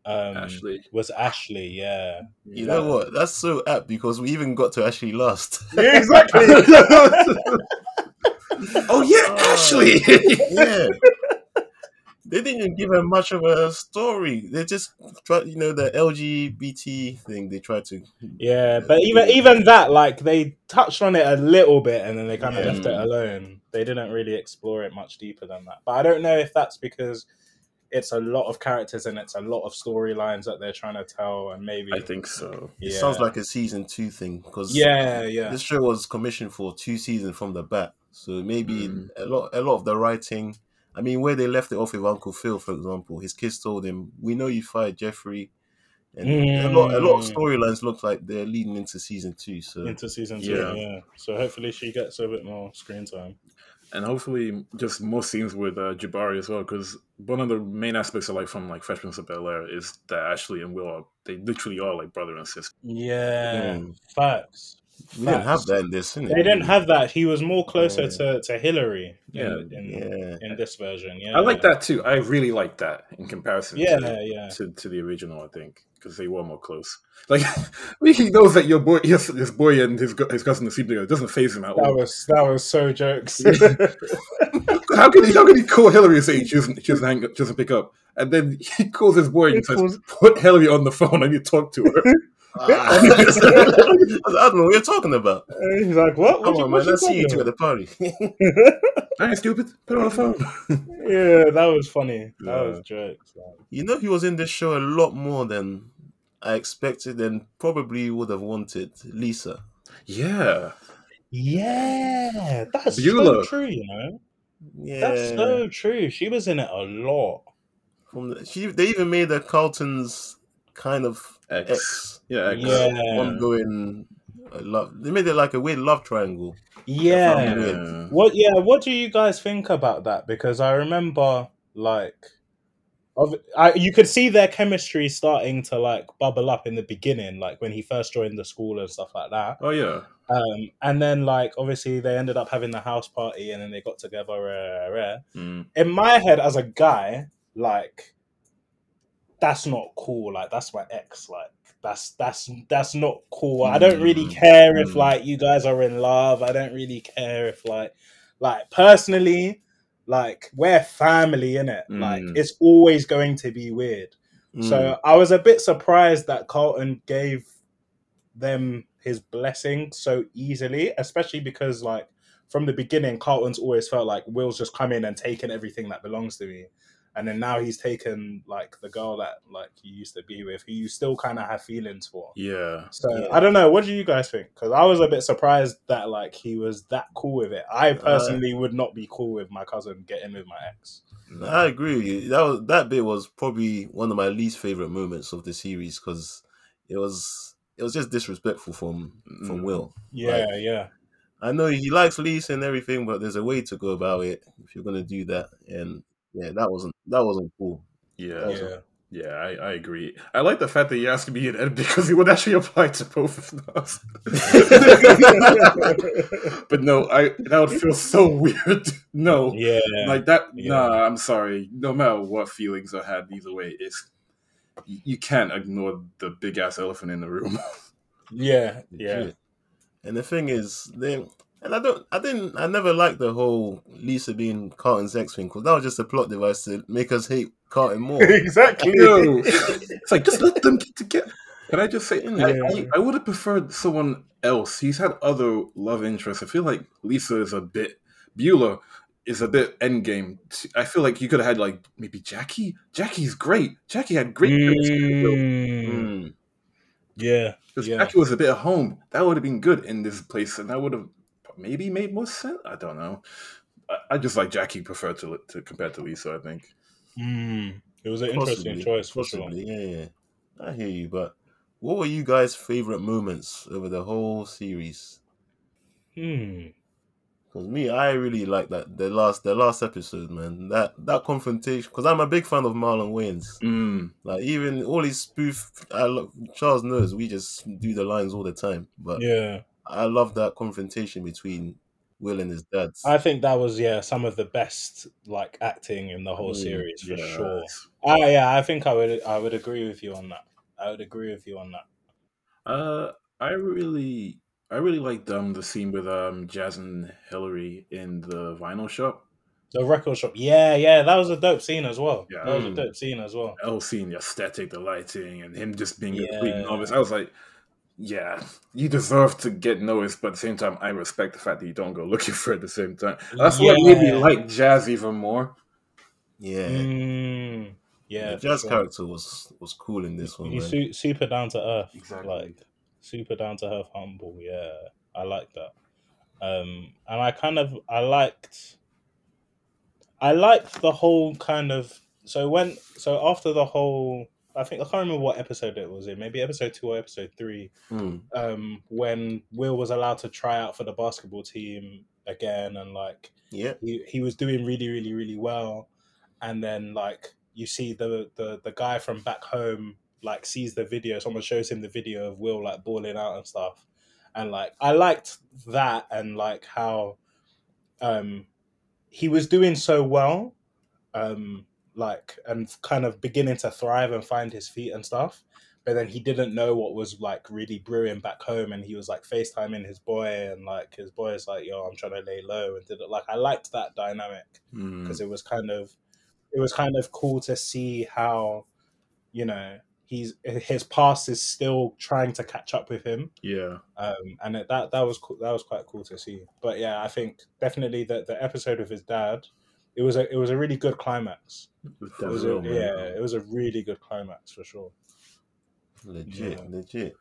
um, Ashley. was Ashley. Yeah, you know what that's so apt because we even got to Ashley last yeah, exactly. oh yeah, Oh. Ashley. yeah they didn't even give her much of a story. They just tried, you know, the LGBT thing. They tried to. Yeah, but even even that, like they touched on it a little bit and then they kind of Yeah. left it alone. They didn't really explore it much deeper than that. But I don't know if that's because it's a lot of characters and it's a lot of storylines that they're trying to tell, and maybe I think so. It sounds like a season two thing because yeah, yeah, this show was commissioned for two seasons from the bat. So maybe Mm. a lot, a lot of the writing. I mean, where they left it off with Uncle Phil, for example, his kids told him, "We know you fired Jeffrey," and a lot, a lot of Mm. storylines look like they're leading into season two. So into season two. Yeah. Yeah. So hopefully she gets a bit more screen time. And hopefully just more scenes with uh, Jabari as well. Because one of the main aspects of like from like Fresh Prince of Bel Air is that Ashley and Will are they literally are like brother and sister. Yeah, Mm. facts. we didn't have that in this. Innit? They didn't have that. He was more closer Yeah. to, to Hillary. Yeah. in, in, Yeah. in this version. Yeah, I like that too. I really like that in comparison. Yeah, to, yeah. to, to the original. I think because they were more close. Like he knows that your boy, his, his boy and his his cousin are sleeping together. It doesn't phase him at That was that was so jokes. How can he? How can he call Hillary and say she doesn't, she doesn't hang up, she doesn't pick up, and then he calls his boy and He says, calls- "Put Hillary on the phone. I need to talk to her." Ah. I don't know what you're talking about. He's like, what? Come What on, what man. Let's see you two at the party. I ain't stupid. Put her on the phone. Yeah, that was funny. That Yeah. was jokes. man. you know, he was in this show a lot more than I expected and probably would have wanted. Lisa. yeah, Yeah, that's so true. You know, Yeah. that's so true. She was in it a lot. From the, she, they even made a Carlton's kind of X. X, Yeah, X. Yeah. ongoing uh, love. They made it like a weird love triangle. Yeah. found it Yeah. What? Yeah. What do you guys think about that? Because I remember, like, of I, you could see their chemistry starting to like bubble up in the beginning, like when he first joined the school and stuff like that. Oh yeah. Um, and then like obviously they ended up having the house party, and then they got together. Uh, uh, Mm. in my head, as a guy, like that's not cool. Like that's my ex. Like that's that's that's not cool. I don't really Mm, care if mm. like you guys are in love. I don't really care if like like personally, like we're family in it. Like Mm. it's always going to be weird. Mm. So I was a bit surprised that Carlton gave them his blessing so easily, especially because like from the beginning, Carlton's always felt like Will's just come in and taken everything that belongs to me. And then now he's taken like the girl that like he used to be with, who you still kind of have feelings for. Yeah. So Yeah. I don't know. What do you guys think? Because I was a bit surprised that like he was that cool with it. I personally would not be cool with my cousin getting with my ex. I agree with you. That was that bit was probably one of my least favorite moments of the series because it was it was just disrespectful from from Mm. Will. Yeah, Like- yeah, I know he likes Lisa and everything, but there's a way to go about it if you're gonna do that. And yeah, that wasn't that wasn't cool. Yeah. That was yeah. Yeah, I, I agree. I like the fact that you asked me it because it would actually apply to both of us. but no, I that would feel so weird. No, Yeah, like that. Yeah. Nah, I'm sorry. No matter what feelings I had, either way, it's you you can't ignore the big ass elephant in the room. yeah, yeah. And the thing is, they and I don't, I didn't, I never liked the whole Lisa being Carlton's ex thing because that was just a plot device to make us hate Carlton more. exactly. no, it's like just let them get together. Can I just say, I, Yeah. I, I would have preferred someone else. He's had other love interests. I feel like Lisa is a bit Beulah is a bit endgame. I feel like you could have had like maybe Jackie. Jackie's great. Jackie had great chemistry. Mm, Mm. yeah, Because yeah. Jackie was a bit at home. That would have been good in this place, and that would have maybe made more sense. I don't know. I, I just like Jackie preferred to to compared to Lisa. I think. Mm, it was an interesting choice for sure. possibly, yeah, yeah. I hear you, but what were you guys' favorite moments over the whole series? Hmm. Because me, I really like that the last the last episode, man. That that confrontation. Because I'm a big fan of Marlon Wayans. Mm. Like even all his spoof, I lo- Charles knows we just do the lines all the time. But Yeah, I love that confrontation between Will and his dad. I think that was yeah some of the best like acting in the whole Mm, series for Yeah. sure. Ah, yeah, I think I would I would agree with you on that. I would agree with you on that. Uh, I really, I really liked um the scene with um Jazz and Hillary in the vinyl shop. The record shop. Yeah, yeah, that was a dope scene as well. Yeah. That was a Mm. dope scene as well. I was seeing the aesthetic, the lighting, and him just being a complete novice. I was like, yeah, you deserve to get noticed, but at the same time, I respect the fact that you don't go looking for it at the same time. That's what made me like Jazz even more. Yeah, Mm, yeah, the jazz sure. character was was cool in this one. He's Man. su- super down to earth. Exactly. Like super down to earth, humble. Yeah, I like that. Um, and I kind of I liked I liked the whole kind of so when so after the whole I think I can't remember what episode it was in, maybe episode two or episode three, Mm. um, when Will was allowed to try out for the basketball team again and like Yeah, he, he was doing really really really well. And then like you see the, the the guy from back home like sees the video someone shows him the video of will like balling out and stuff. And like i liked that and like how um he was doing so well um like and kind of beginning to thrive and find his feet and stuff. But then he didn't know what was like really brewing back home and he was like facetiming his boy and like his boy is like yo i'm trying to lay low and did it. Like i liked that dynamic Mm. because it was kind of it was kind of cool to see how you know he's his past is still trying to catch up with him. Yeah, um and it, that that was cool that was quite cool to see. But yeah i think definitely the the episode with his dad it was a it was a really good climax it was a, yeah it was a really good climax for sure legit, Yeah. legit.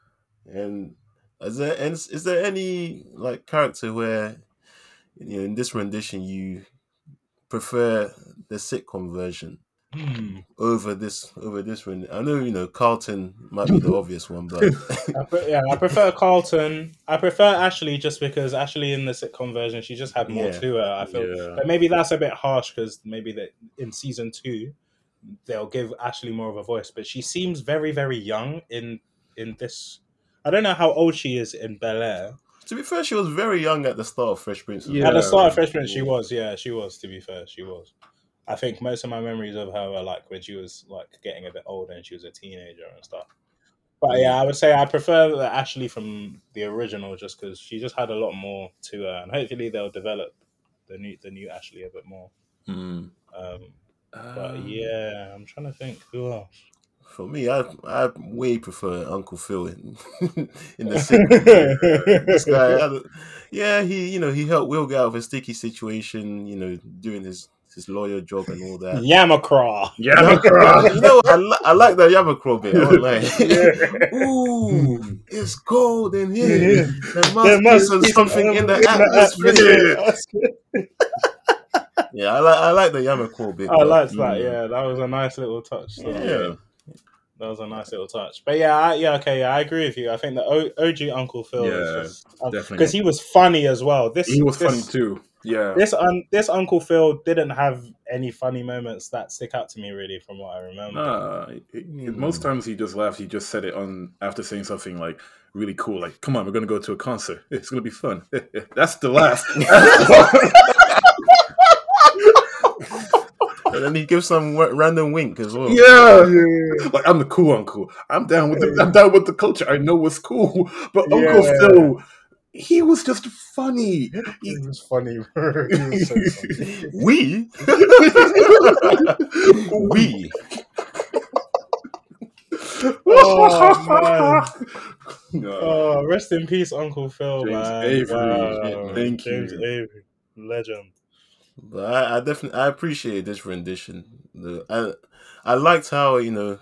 And is there and is there any like character where you know in this rendition you prefer the sitcom version. Hmm. over this over this one? I know you know Carlton might be the obvious one, but I pre- yeah, I prefer Carlton. I prefer Ashley just because Ashley in the sitcom version she just had more Yeah. to her. I feel, Yeah. but maybe that's a bit harsh because maybe that in season two they'll give Ashley more of a voice. But she seems very very young in in this. I don't know how old she is in Bel Air. to be fair, she was very young at the start of Fresh Prince. Yeah. At the start of Fresh Prince, she was. Yeah, she was. To be fair, she was. I think most of my memories of her are like when she was like getting a bit older and she was a teenager and stuff. But yeah, I would say I prefer the Ashley from the original just because she just had a lot more to her, and hopefully they'll develop the new the new Ashley a bit more. Mm. Um, but Um, yeah, I'm trying to think who else. For me, I I way prefer Uncle Phil in, in the sitcom. this guy, I yeah, he you know he helped Will get out of a sticky situation. You know, doing his his lawyer job and all that. Yamacraw. Yeah, you know. I, li- I like that Yamacraw bit. I won't lie. Ooh, it's cold in here. There must, There be must some, be something in the atmosphere. Yeah, I like I like the Yamacraw bit. I but- liked that. Mm. Yeah, that was a nice little touch. So, Yeah. That was a nice little touch. But yeah, I, yeah, okay, yeah, I agree with you. I think the o- OG Uncle Phil Yeah, is just definitely. because he was funny as well. This he was this, funny too. Yeah, This un- this Uncle Phil didn't have any funny moments that stick out to me really from what I remember. Nah, it- it- Hmm. most times he just laughed. He just said it on after saying something like really cool, like "Come on, we're gonna go to a concert. It's gonna be fun." That's the laugh. And then he gives some w- random wink as well. yeah. like I'm the cool uncle. I'm down with the I'm down with the culture. I know what's cool, but Uncle Yeah. Phil, he was just funny. He, was funny. was so funny. We, we. Oh, No. Oh, rest in peace, Uncle Phil, James man. Avery. Wow. Thank James you. Avery, legend. But I, I definitely I appreciate this rendition. The I I liked how you know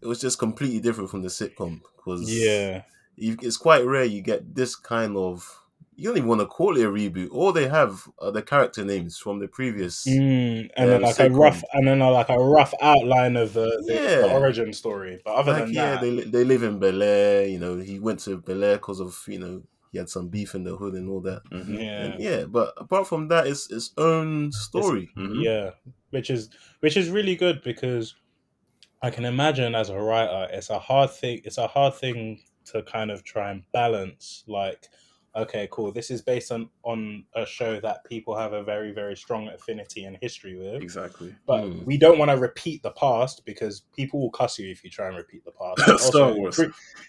it was just completely different from the sitcom because Yeah, it's quite rare you get this kind of you don't even want to call it a reboot. All they have are the character names from the previous. Mm, and Yeah, then the like a rough, and then uh, like a rough outline of the, the, the origin story. But other Like than yeah, that, they they live in Bel Air. You know, he went to Bel Air because of you know he had some beef in the hood and all that. Mhm. yeah, And yeah, but apart from that, it's its own story. Mhm. yeah, which is which is really good because I can imagine as a writer, it's a hard thing. It's a hard thing to kind of try and balance. Like, okay, cool. This is based on on a show that people have a very very strong affinity and history with. Exactly. But Mm. we don't want to repeat the past because people will cuss you if you try and repeat the past. And Star also- Wars. cre-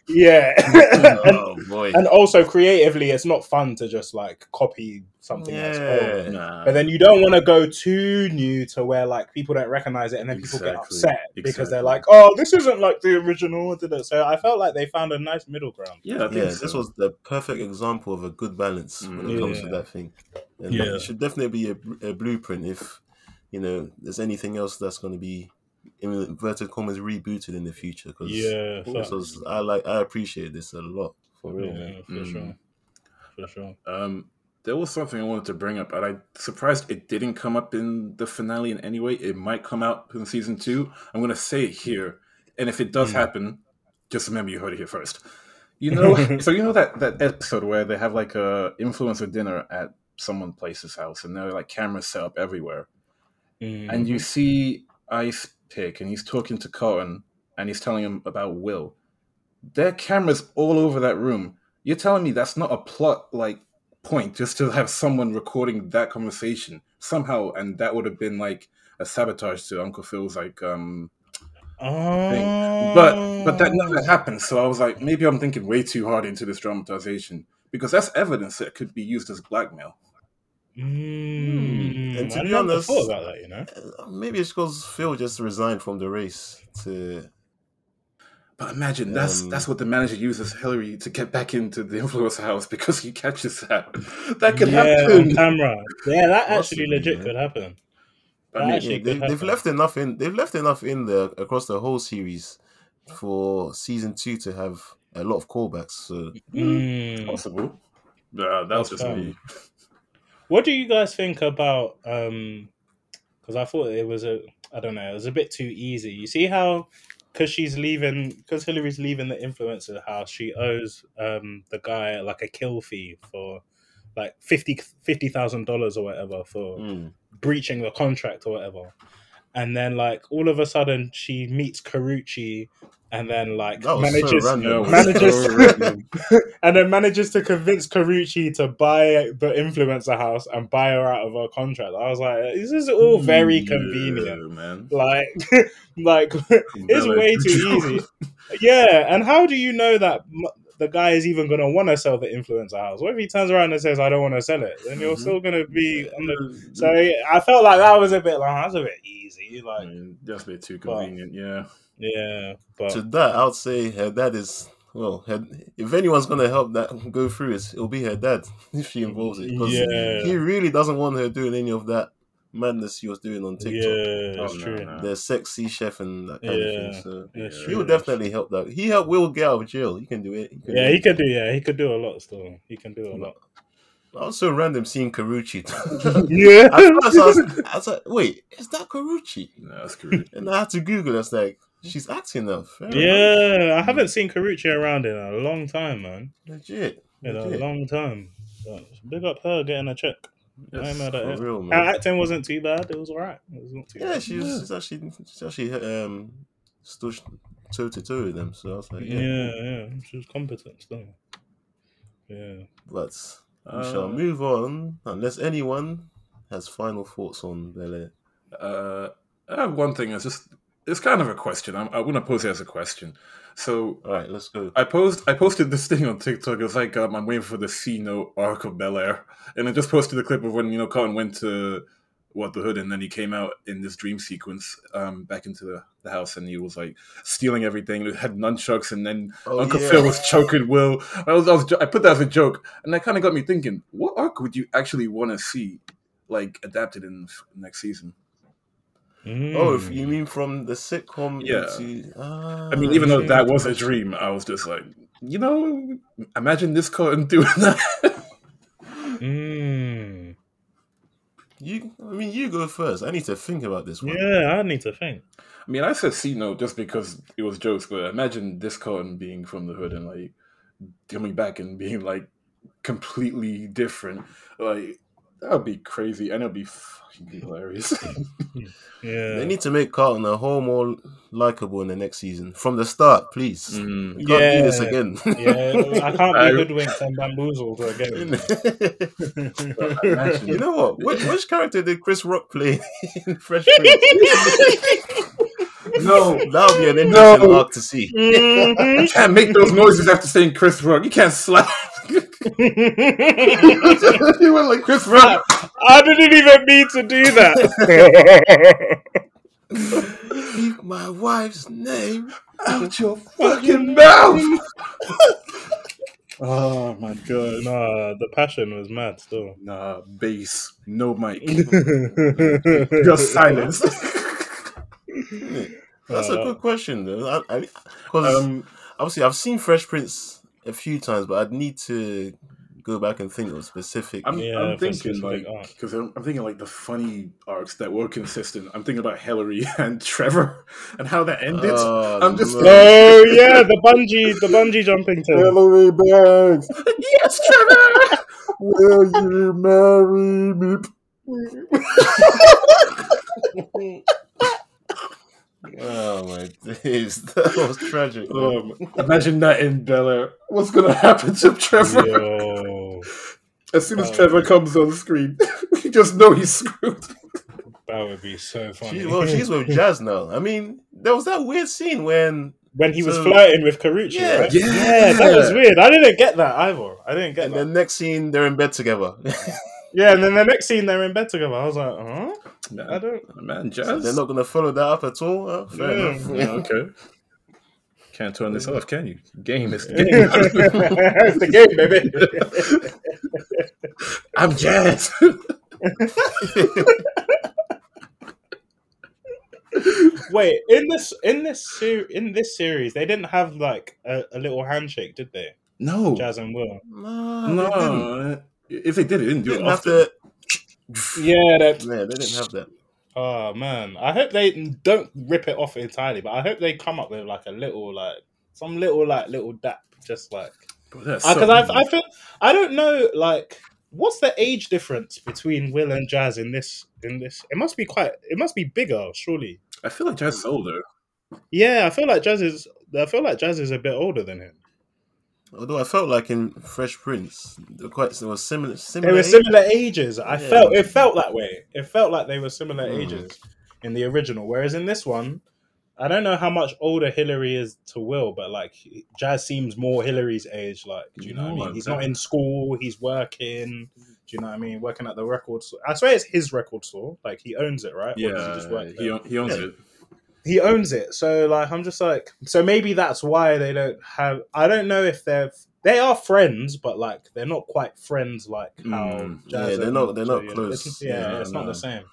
yeah, and, oh boy! and also creatively, it's not fun to just like copy something else. Or- Nah. But then you don't want to go too new to where like people don't recognize it and then people get Exactly. upset because they're like, "Oh, this isn't like the original." da-da. So I felt like they found a nice middle ground. yeah, I think yeah, so. this was the perfect example of a good balance when it comes to that thing. And Yeah. it should definitely be a, a blueprint if you know there's anything else that's going to be in inverted commas rebooted in the future. Because Yeah, this was, I like I appreciate this a lot for real. yeah, for Mm. sure, for sure. Um, there was something I wanted to bring up, and I'm surprised it didn't come up in the finale in any way. It might come out in season two. I'm going to say it here, and if it does Mm. happen, just remember you heard it here first. You know, so you know that that episode where they have like a influencer dinner at someone place's house, and there are like cameras set up everywhere, Mm. and you see Ice Pick, and he's talking to Carlton, and he's telling him about Will. There are cameras all over that room. You're telling me that's not a plot like point just to have someone recording that conversation somehow, and that would have been like a sabotage to Uncle Phil's like um Oh. but but that never happened. So I was like, maybe I'm thinking way too hard into this dramatization because that's evidence that could be used as blackmail. Mm. And to I be never honest- thought about that. You know. Uh, Maybe it's because Phil just resigned from the race to. But imagine that's Um, that's what the manager uses Hillary to get back into the influencer house because he catches that. That could yeah, on happen. camera. Yeah, that actually Possibly, legit yeah. could happen. I mean, Actually, they, could they've happen. left enough in. They've left enough in there across the whole series for season two to have a lot of callbacks. So Mm. possible. Yeah, that was just fine. me. What do you guys think about? um Because I thought it was a, I don't know, it was a bit too easy. You see how, because she's leaving, because Hillary's leaving the influencer house, she owes um the guy like a kill fee for like fifty fifty thousand dollars or whatever for mm, breaching the contract or whatever. And then like all of a sudden she meets Karrueche and then like manages so manages so and then manages to convince Karrueche to buy the influencer house and buy her out of her contract. I was like, this is all very Yeah, convenient. man. Like, like it's way too easy. Yeah, and how do you know that m- the guy is even going to want to sell the influencer house? What if he turns around and says, "I don't want to sell it"? Then you're Mhm. still going to be on the. So I felt like that was a bit like that's a bit easy. I Like, mean, that's a bit too But- convenient. Yeah. Yeah, but to that, I would say her dad is. Well, her, if anyone's gonna help that go through it, it'll be her dad if she involves it. Because Yeah. he really doesn't want her doing any of that madness she was doing on TikTok. yeah, it's Oh, no, true. no. The sexy chef and that kind of thing. So Yeah. true. he will definitely help that. He helped Will get out of jail. He can do it. He can Yeah, do he it. could do. Yeah, he could do a lot still. He can do a lot. Also random seeing Karrueche. Yeah. At first I was, I was like, wait, is that Karrueche? No, that's good. And I had to Google. It's like she's acting now. Fair enough. Yeah, I haven't seen Karrueche around in a long time, man. legit. In a legit. long time. But big up her getting a check. I ain't mad at For it. real, Her acting wasn't too bad. It was alright. It was not too Yeah, bad. she's, she's actually she's actually um stood toe to toe with them. So I was like, yeah, yeah. yeah, She was competent still. Yeah. But we Uh, shall move on unless anyone has final thoughts on Bel Air. Uh, I have one thing. It's just it's kind of a question. I'm, I want to pose it as a question. So All right, let's go. I posed I posted this thing on TikTok. It was like um, I'm waiting for the C note arc of Bel Air, and I just posted a clip of when you know Carlton went to what the hood, and then he came out in this dream sequence um, back into the, the house, and he was like stealing everything. He had nunchucks, and then Oh, Uncle yeah. Phil was choking Will. I was, I was I put that as a joke, and that kind of got me thinking: what arc would you actually want to see like adapted in next season? Oh, if Mm. you mean from the sitcom Yeah. into ah, I mean, even though that was a dream, I was just like, you know, imagine this Carlton doing that. Mm. you I mean you go first. I need to think about this one. Yeah, I need to think. I mean, I said C note just because it was jokes, but imagine this Carlton being from the hood and like coming back and being like completely different. Like that would be crazy, and it'd be fucking hilarious. Yeah. They need to make Carlton a whole more likable in the next season. From the start, please. Mm. We can't do this again. yeah, I can't be hoodwinked and bamboozled again. You know what? Which, which character did Chris Rock play in Fresh Prince? No, That'll be an No. interesting arc to see. Mhm. you can't make those noises after saying Chris Rock. You can't slap. he went like Chris Rock. I didn't even mean to do that. Keep my wife's name. Out your fucking mouth. oh my god! Nah, the passion was mad. Still, Nah, bass, no mic, just silence. That's a Uh, good question, though. Because um, obviously, I've seen Fresh Prince a few times, but I'd need to go back and think of specific. I'm, Yeah, I'm for thinking specific like arc. because I'm, I'm thinking like the funny arcs that were consistent. I'm thinking about Hillary and Trevor and how that ended. Oh, I'm just- no. oh yeah, the bungee, the bungee jumping thing. Hillary Banks, yes, Trevor. Will you marry me? Oh my days, that was tragic. Um, imagine that in Bel Air. What's gonna happen to Trevor? Yo, As soon as Oh. Trevor comes on screen, you just know he's screwed. that would be so funny. She, well, she's with Jazz now. I mean, there was that weird scene when, when he was flirting with Karrueche, Yeah. right? Yeah. that was weird. I didn't get that either. I didn't get and that. the next scene they're in bed together. yeah, and then the next scene they're in bed together. I was like, huh? I Man, don't. man So Jazz. they're not gonna follow that up at all. Uh, fair Yeah. enough. Yeah, okay. Can't turn this off, can you? Game is the it's the game, baby. I'm Jazz. Wait, in this in this ser- in this series, they didn't have like a, a little handshake, did they? no, Jazz and Will. No, they didn't. no. If they did, it didn't do it didn't have often. to. Yeah, that. Yeah, they didn't have that. Oh man, I hope they don't rip it off entirely, but I hope they come up with like a little like some little like little dap, just like But that's because so I easy. I feel I don't know like what's the age difference between Will and Jazz in this in this. It must be quite. It must be bigger, surely. I feel like Jazz is older. Yeah, I feel like Jazz is. I feel like Jazz is a bit older than him. Although I felt like in Fresh Prince, they were quite they were similar. They Similar. were similar ages. I Yeah. felt it felt that way. It felt like they were similar Mm. ages in the original. Whereas in this one, I don't know how much older Hillary is to Will, but like Jazz seems more Hillary's age. Like, do you know what I No, mean? He's not in school. He's working. Do you know what I mean? Working at the record store. I swear it's his record store. Like he owns it, right? Or does Yeah, he just work he, he owns Yeah. it. He owns it. So like I'm just like so maybe that's why they don't have I don't know if they're they are friends, but like they're not quite friends like how Mm. Jazz Yeah, they're not- they're not Joey are. close. It's- yeah, Yeah, it's not the same.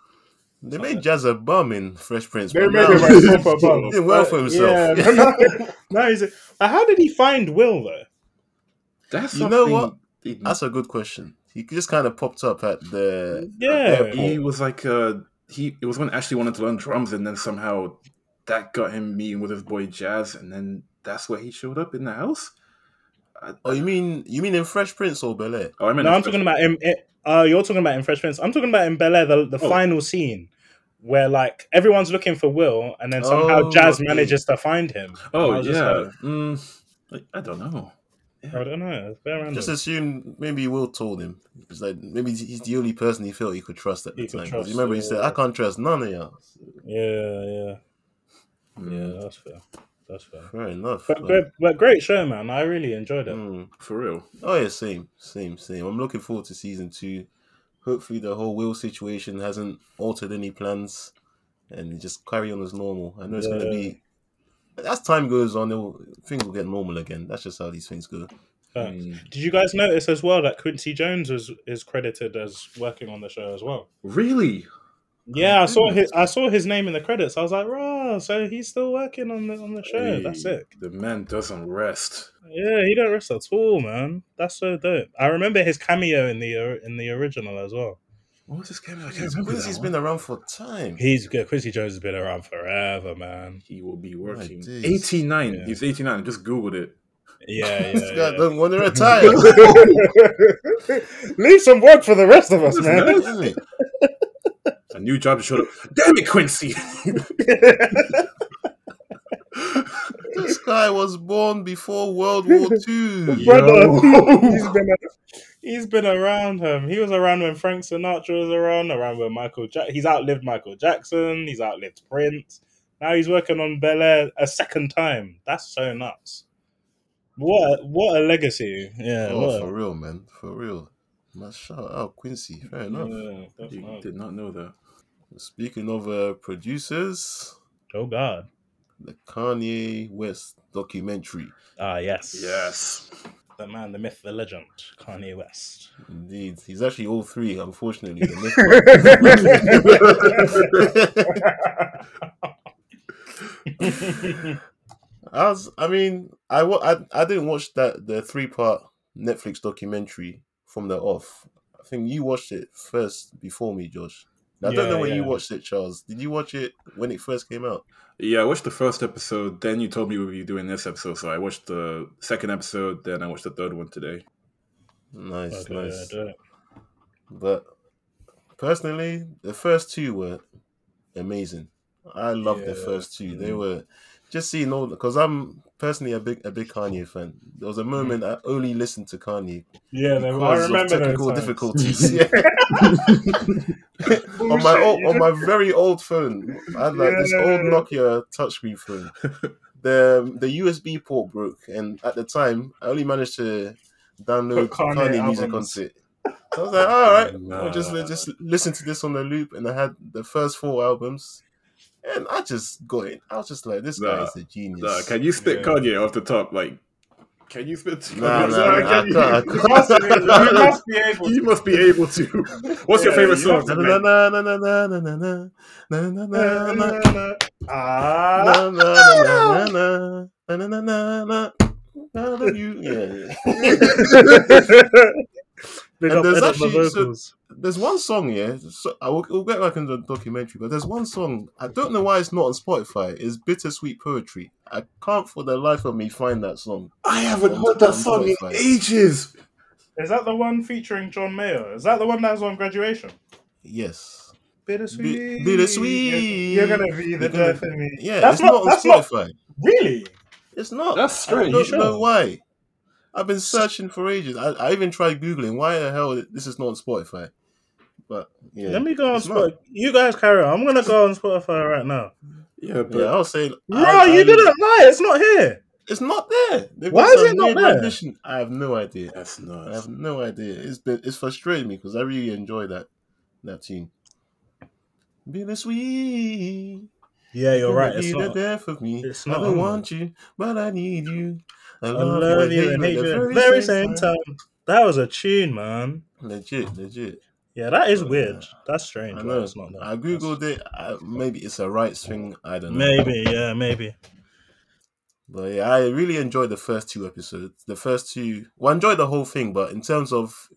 They made Jazz a bum in Fresh Prince. They but made now- him a proper bum. He did well for himself. Yeah, no, no, he's a, how did he find Will though? That's You know something what? they- That's a good question. He just kind of popped up at the Yeah. airport. he was like uh he it was when Ashley wanted to learn drums and then somehow that got him meeting with his boy Jazz and then that's where he showed up in the house. I, Oh, you mean you mean in Fresh Prince or Bel Air? oh, I meant No, I'm Fresh- talking about in, in uh you're talking about in Fresh Prince. I'm talking about in Bel Air, the, the Oh. final scene where like everyone's looking for Will and then somehow Oh, Jazz okay. manages to find him. Oh I yeah, like- mm, I, I don't know. I don't know. It's very random. Just assume maybe Will told him. It's like maybe he's the only person he felt he could trust at the He could time. 'Cause trust, remember he said, "I can't trust none of y'all." Yeah, yeah, yeah. That's fair. That's fair. Fair enough. But, Like, but but great show, man. I really enjoyed it. mm. for real. Oh yeah, same, same, same. I'm looking forward to season two. Hopefully, the whole Will situation hasn't altered any plans, and just carry on as normal. I know it's going to be. As time goes on, it'll, things will get normal again. That's just how these things go. Facts. Mm. Did you guys notice as well that Quincy Jones was is credited as working on the show as well? Really? Yeah, oh, I saw his I saw his name in the credits. I was like, "Raw!" So he's still working on the on the show. That's it. The man doesn't rest. Yeah, he don't rest at all, man. That's so dope. I remember his cameo in the uh, in the original as well. What was his cameo? I can't remember Quincy's that been one. around for time. He's good. Quincy Jones has been around forever, man. He will be working. days. 89. Yeah. He's 89. Just Googled it. Yeah, this yeah. guy yeah. don't want to retire. Leave some work for the rest of us, man. Isn't it? A new job showed up. Damn it, Quincy! this guy was born before World War Two. Brother, he's been he's been around him. He was around when Frank Sinatra was around, around when Michael Jack. He's outlived Michael Jackson. He's outlived Prince. Now he's working on Bel Air a second time. That's so nuts. What a, what a legacy! Yeah, oh, what for a, real, man, for real. Man, shout out Quincy. Fair enough. yeah, You did not know that. Speaking of uh, producers, Oh God! the Kanye West documentary. Ah yes, Yes. the man, the myth, the legend, Kanye West. Indeed, he's actually all three. Unfortunately, the myth. I was, I mean, I, I, I didn't watch that the three part Netflix documentary from the off. I think you watched it first before me, Josh. I don't know Yeah, when you watched it, Charles. Did you watch it when it first came out? Yeah, I watched the first episode. Then you told me we would be doing this episode, so I watched the second episode. Then I watched the third one today. Nice, Okay, nice. do. But personally, the first two were amazing. I loved the first two. They Mm. were just seeing all because I'm personally a big a big Kanye fan. There was a mm. moment I only listened to Kanye Yeah, they, I because of remember technical those difficulties. Yeah. on my old, on my very old phone, I had like this old Yeah. Nokia touchscreen phone. The the USB port broke, and at the time, I only managed to download Put Kanye Kanye, music albums. onto it. So I was like, all right, Nah. I'll just just listen to this on the loop, and I had the first four albums, and I just got in. I was just like, this guy is a genius. Nah, can you spit Yeah. Kanye off the top? Like, can you spit? Nah, Kanye? nah, Sorry, nah, can I you- can't- I You must, be- you must be able. You must be able to. What's your Yeah, favorite you song? have Na na na na na na na na na na na na na. Ah, Na, na, na, na, na, na, na, na, na, na. I love you. Yeah, yeah. Big And up there's Edit my actually- so- There's one song, yeah. So I will, we'll get back into the documentary, but there's one song. I don't know why it's not on Spotify. It's "Bittersweet Poetry." I can't for the life of me find that song. I haven't On- heard that on song in ages. Is that the one featuring John Mayer? Is that the one that was on graduation? Yes, Bittersweet. Bi- bittersweet. You're, you're gonna be the You're gonna- death in me. yeah. that's it's not. not, on that's not Spotify. really. It's not. That's strange. I don't Sure. know why. I've been searching for ages. I, I even tried googling why the hell this is not on Spotify. But yeah, Let me go on. Spotify. You guys carry on. I'm gonna go on Spotify right now. Yeah, but Yeah, I'll say, no, I- you I- didn't lie. It's not here. It's not there. They've Why is it not there? rendition. I have no idea. that's I have no idea. It's been it's frustrating me because I really enjoy that that tune. Bittersweet. Yeah, you're right. It's not. death of me. it's I don't want you, but I need you. I I love, love you you and hate you at the very same time. That was a tune, man. Legit, legit. Yeah, that is weird. That's strange. I know. It's not there. I googled it. I, maybe it's a rights thing. I don't know. Maybe, yeah, maybe. But yeah, I really enjoyed the first two episodes. The first two, well, I enjoyed the whole thing, but in terms of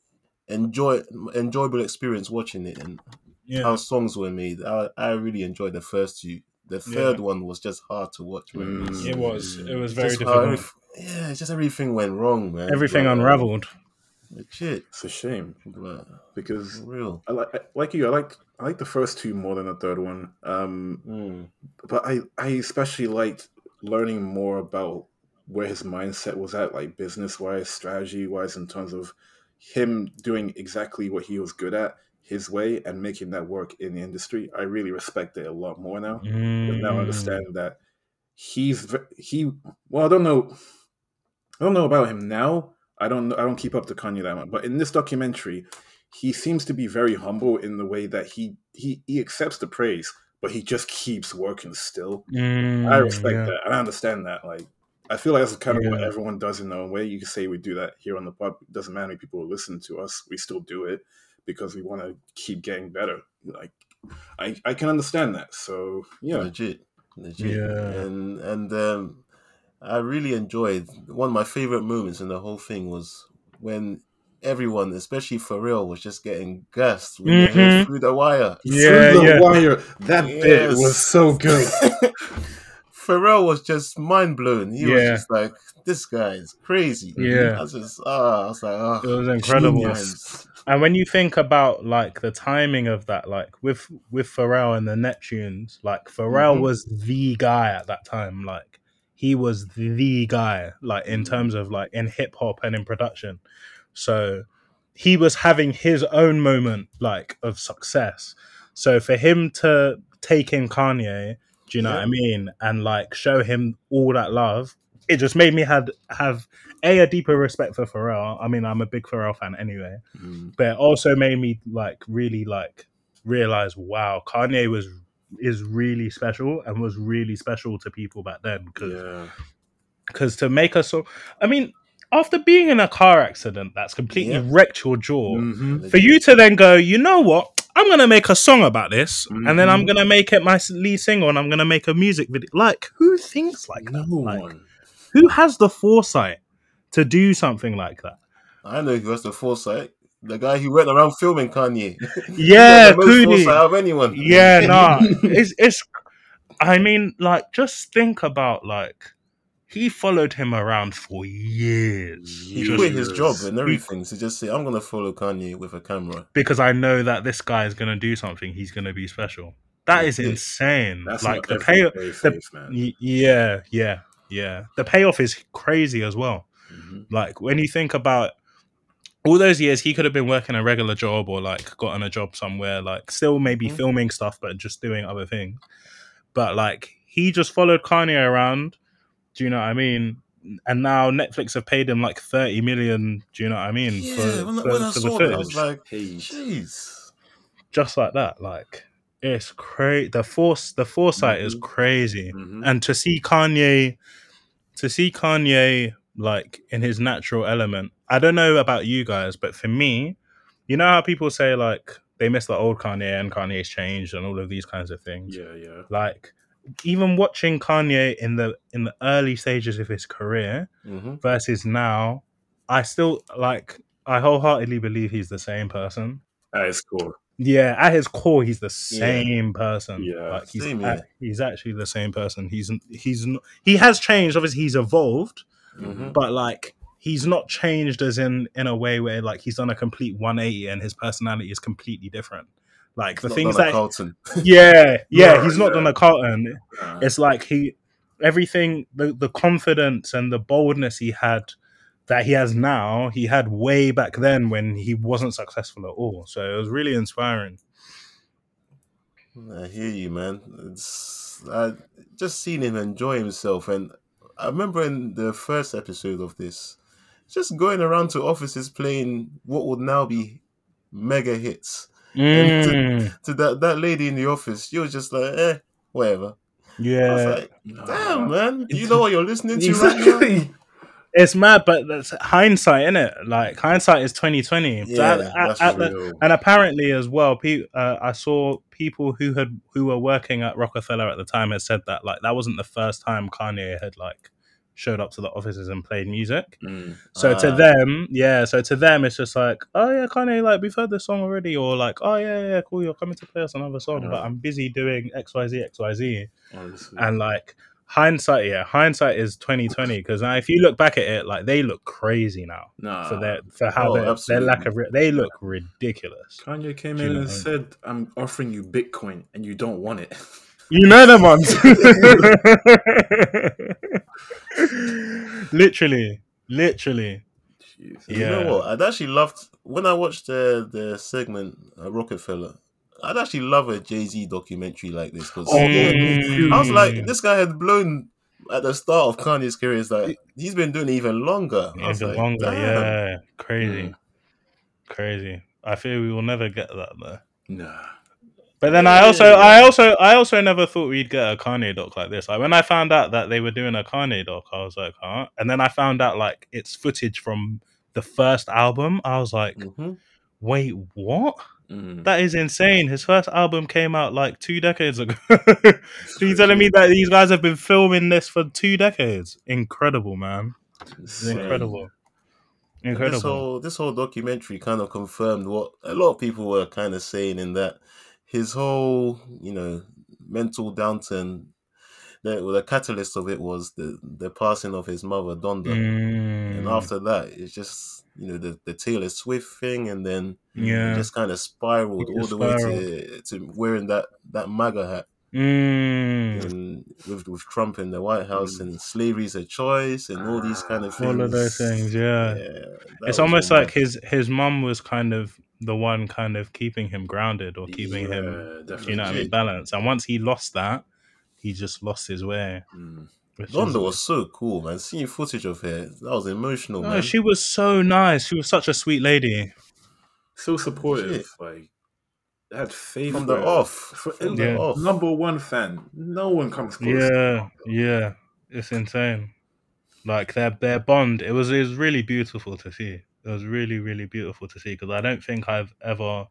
enjoy enjoyable experience watching it and Yeah, how songs were made, I, I really enjoyed the first two. The third one was just hard to watch. Mm. it was. It was very just difficult. everyth- yeah, it's just everything went wrong, man. Everything Like, unraveled. Legit, It's a shame but because real. I like I, like you. I like I like the first two more than the third one. Um, Mm. but I I especially liked learning more about where his mindset was at, like business wise, strategy wise, in terms of him doing exactly what he was good at his way and making that work in the industry. I really respect it a lot more now. But now I Mm. understand that he's he. Well, I don't know. I don't know about him now. I don't. I don't keep up to Kanye that much. But in this documentary, he seems to be very humble in the way that he he he accepts the praise, but he just keeps working still. Mm, I respect yeah. that. I understand that. Like, I feel like that's kind of what everyone does in their own way. You can say we do that here on the pub. It doesn't matter how many people listen to us. We still do it because we want to keep getting better. Like, I I can understand that. So yeah, legit, legit. Yeah. And and um, I really enjoyed one of my favorite moments in the whole thing was when everyone, especially Pharrell, was just getting gassed when they heard Mhm. through the wire. Yeah, Through the yeah. wire. That bit was so good. Pharrell was just mind blown. He was just like, "This guy is crazy." Yeah. I was just, ah, I was like, ah, It was incredible. genius. And when you think about like the timing of that, like with with Pharrell and the Neptunes, like Pharrell Mhm. was the guy at that time. Like he was the guy, like in terms of like in hip hop and in production. So he was having his own moment like of success. So for him to take in Kanye, do you know what I mean, and like show him all that love, it just made me had have a a deeper respect for Pharrell. I mean, I'm a big Pharrell fan anyway, Mm. but it also made me like really like realize, wow, Kanye was is really special and was really special to people back then because Yeah. because to make us so i mean after being in a car accident that's completely Yeah. wrecked your jaw Mhm. for you to then go you know what i'm gonna make a song about this and then i'm Mhm. gonna make it my lead single and i'm gonna make a music video like who thinks like No that like one. who has the foresight to do something like that I know who has the foresight. The guy who went around filming Kanye. yeah Coodie. foresight of anyone. yeah nah it's it's i mean like just think about like he followed him around for years He Just- quit his job and everything to just say, "I'm gonna follow Kanye with a camera." because I know that this guy is going to do something. He's going to be special. That is insane. That's like the payoff. the-. Yeah, yeah, yeah. The payoff is crazy as well. Mhm. Like when you think about all those years, he could have been working a regular job or like gotten a job somewhere, like still maybe Mhm. filming stuff, but just doing other things. But like he just followed Kanye around. Do you know what I mean? And now Netflix have paid him like thirty million. Do you know what I mean? Yeah, for, when, for- when I for the saw that, I was like, "Jeez." just like that. Like it's crazy. The force, the foresight is Mhm. crazy, Mhm. and to see Kanye, to see Kanye like in his natural element. I don't know about you guys, but for me, you know how people say like they miss the old Kanye and Kanye's changed and all of these kinds of things. Yeah, yeah. Like even watching Kanye in the in the early stages of his career hmm versus now, I still like. I wholeheartedly believe he's the same person. That is cool. Yeah, at his core, he's the same person. Yeah, like he's same here. he's actually the same person. He's he's he has changed. Obviously, he's evolved, Mhm. but like he's not changed as in in a way where like he's done a complete 180 and his personality is completely different. Like the things that Carlton. yeah yeah Yeah, he's not yeah. done a Carlton. Uh, It's like he everything the the confidence and the boldness he had that he has now he had way back then when he wasn't successful at all. So it was really inspiring. I hear you, man. It's I just seen him enjoy himself, and I remember in the first episode of this, just going around to offices playing what would now be mega hits. Mm, To that that lady in the office, she was just like, eh, whatever. I was yeah, like, damn, man, do you know what you're listening to right now? It's mad, but that's hindsight, isn't it? Like hindsight is twenty twenty. Yeah, that's Real. and apparently, as well, pe- uh, I saw people who had who were working at Roc-A-Fella at the time had said that like that wasn't the first time Kanye had like showed up to the offices and played music. Mm. So to Ah. them, yeah. So to them, it's just like, oh yeah, Kanye, like we've heard this song already, or like, oh yeah, yeah, cool, you're coming to play us another song, but I'm busy doing X, Y, Z, X, Y, Z, and like hindsight, yeah, hindsight is twenty twenty because if you look back at it, like they look crazy now nah. for their for how Oh, their, their lack of re- they look ridiculous. Kanye came Do in and I mean? said, "I'm offering you Bitcoin, and you don't want it." You know them ones. literally, literally. Jesus. You Yeah. know what? I'd actually loved when I watched the the segment uh, Roc-A-Fella. I'd actually love a Jay Z documentary like this because Mm. I was like, this guy had blown at the start of Kanye's career. It's like he's been doing it even longer. I was Even like, longer, damn. yeah. Crazy. Mm. Crazy. I fear we will never get that though. Nah. But then I also I also I also never thought we'd get a Kanye doc like this. Like when I found out that they were doing a Kanye doc, I was like, huh? And then I found out like it's footage from the first album. I was like, Mhm. wait, what? Mm. That is insane. His first album came out like two decades ago. so you telling me that these guys have been filming this for two decades? Incredible, man. Incredible. And This whole this whole documentary kind of confirmed what a lot of people were kind of saying in that his whole you know mental downturn. The, well, the catalyst of it was the the passing of his mother Donda, and Mm, after that, it's just you know the the Taylor Swift thing, and then yeah. just kind of spiraled all the way to to wearing that that MAGA hat, Mm. and with with Trump in the White House, Mm. and slavery's a choice, and all these kind of things. All of those things, yeah. that it's almost like his his mum was kind of the one kind of keeping him grounded or keeping him definitely. you know what I mean balanced and once he lost that he just lost his way Mm. which was so cool, man. Seeing footage of her, that was emotional, No, man. she was so nice. She was such a sweet lady. So supportive, Shit. like had faith From the for- off. for- From the yeah. off. number one fan. No one comes close. Yeah, yeah, it's insane. Like their their bond, it was it was really beautiful to see. It was really really beautiful to see because I don't think I've ever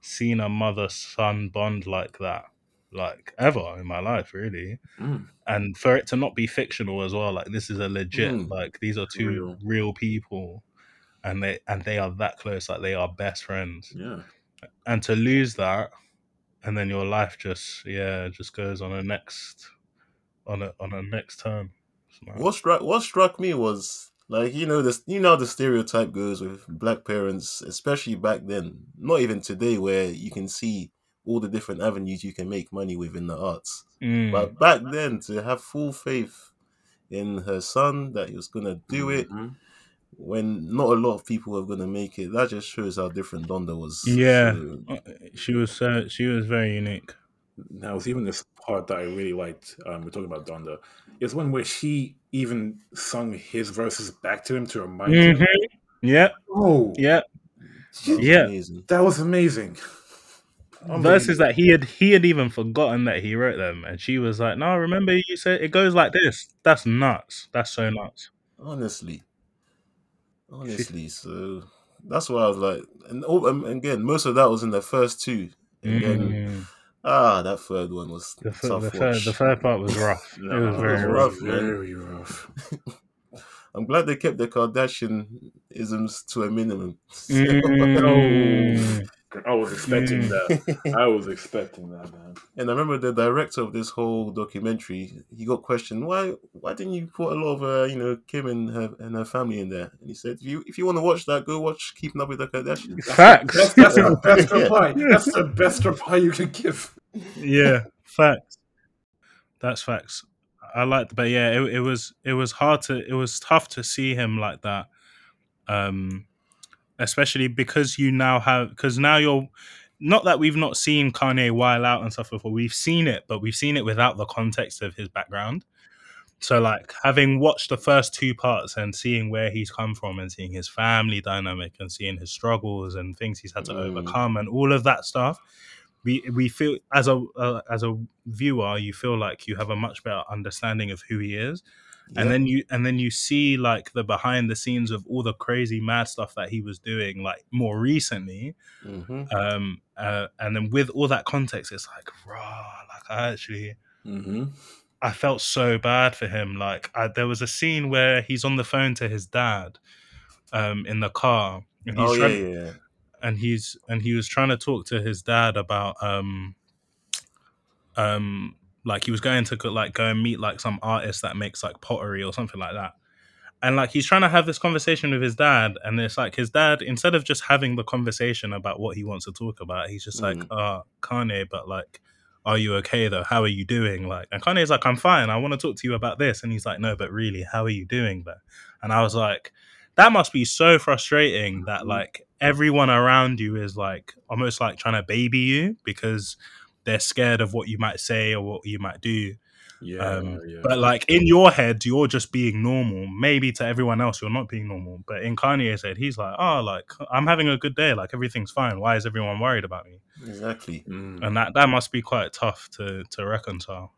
seen a mother son bond like that, like ever in my life, really. Mm. And for it to not be fictional as well, like this is a legit, Mm. like these are two Real. real people, and they and they are that close, like they are best friends. Yeah. And to lose that, and then your life just yeah just goes on a next on a on a next turn. What struck what struck me was like you know this you know the stereotype goes with black parents, especially back then. Not even today, where you can see all the different avenues you can make money with in the arts. Mm. But back then, to have full faith in her son that he was gonna do it Mhm. when not a lot of people were gonna make it, that just shows how different Donda was. Yeah. So, Uh, she was uh, she was very unique. Now, it's even this part that I really liked. Um, we're talking about Donda. It's one where she even sung his verses back to him to remind him. Mhm. Yeah, Oh, yeah. that Yeah. amazing. that was amazing. Verses that he had he had even forgotten that he wrote them, and she was like, "No, remember you said it goes like this." That's nuts. That's so nuts. honestly honestly so that's why i was like and, oh, and again most of that was in the first two and then Mm. Ah that third one was The, tough th- the, third, the third part was rough. it was very it was rough. rough. Very rough. i'm glad they kept the kardashian isms to a minimum Mm. I was expecting Mm. that. I was expecting that, man. and i remember the director of this whole documentary he got questioned why why didn't you put a lot of uh, you know kim and her and her family in there and he said if you if you want to watch that go watch keeping up with the kardashians Facts. That's, that's the best Yeah. reply. That's the best reply you can give. yeah, facts. That's facts. I liked, but yeah, it, it was it was hard to it was tough to see him like that, um, especially because you now have because now you're not that we've not seen Kanye while out and stuff before. We've seen it, but we've seen it without the context of his background. So, like having watched the first two parts and seeing where he's come from and seeing his family dynamic and seeing his struggles and things he's had to Mm. overcome and all of that stuff, we we feel as a uh, as a viewer, you feel like you have a much better understanding of who he is, and then you and then you see like the behind the scenes of all the crazy mad stuff that he was doing like more recently, Mhm. um, uh, and then with all that context, it's like raw. Like I actually. Mm-hmm. I felt so bad for him. Like I, there was a scene where he's on the phone to his dad, um, in the car, and he's oh trying, yeah, yeah. And he's and he was trying to talk to his dad about um, um, like he was going to go, like go and meet like some artist that makes like pottery or something like that. And like he's trying to have this conversation with his dad, and it's like his dad, instead of just having the conversation about what he wants to talk about, he's just like, Mm. "Ah, Kanye, but like, are you okay though? How are you doing?" Like, and Kanye's like, "I'm fine. I want to talk to you about this," and he's like, "No, but really, how are you doing though?" And I was like, that must be so frustrating that Mhm. like everyone around you is like almost like trying to baby you because they're scared of what you might say or what you might do. Yeah, Um, yeah. But like in your head, you're just being normal. Maybe to everyone else, you're not being normal. But in Kanye's head, he's like, oh, like I'm having a good day. Like everything's fine. Why is everyone worried about me? exactly Mm. And that that must be quite tough to to reconcile.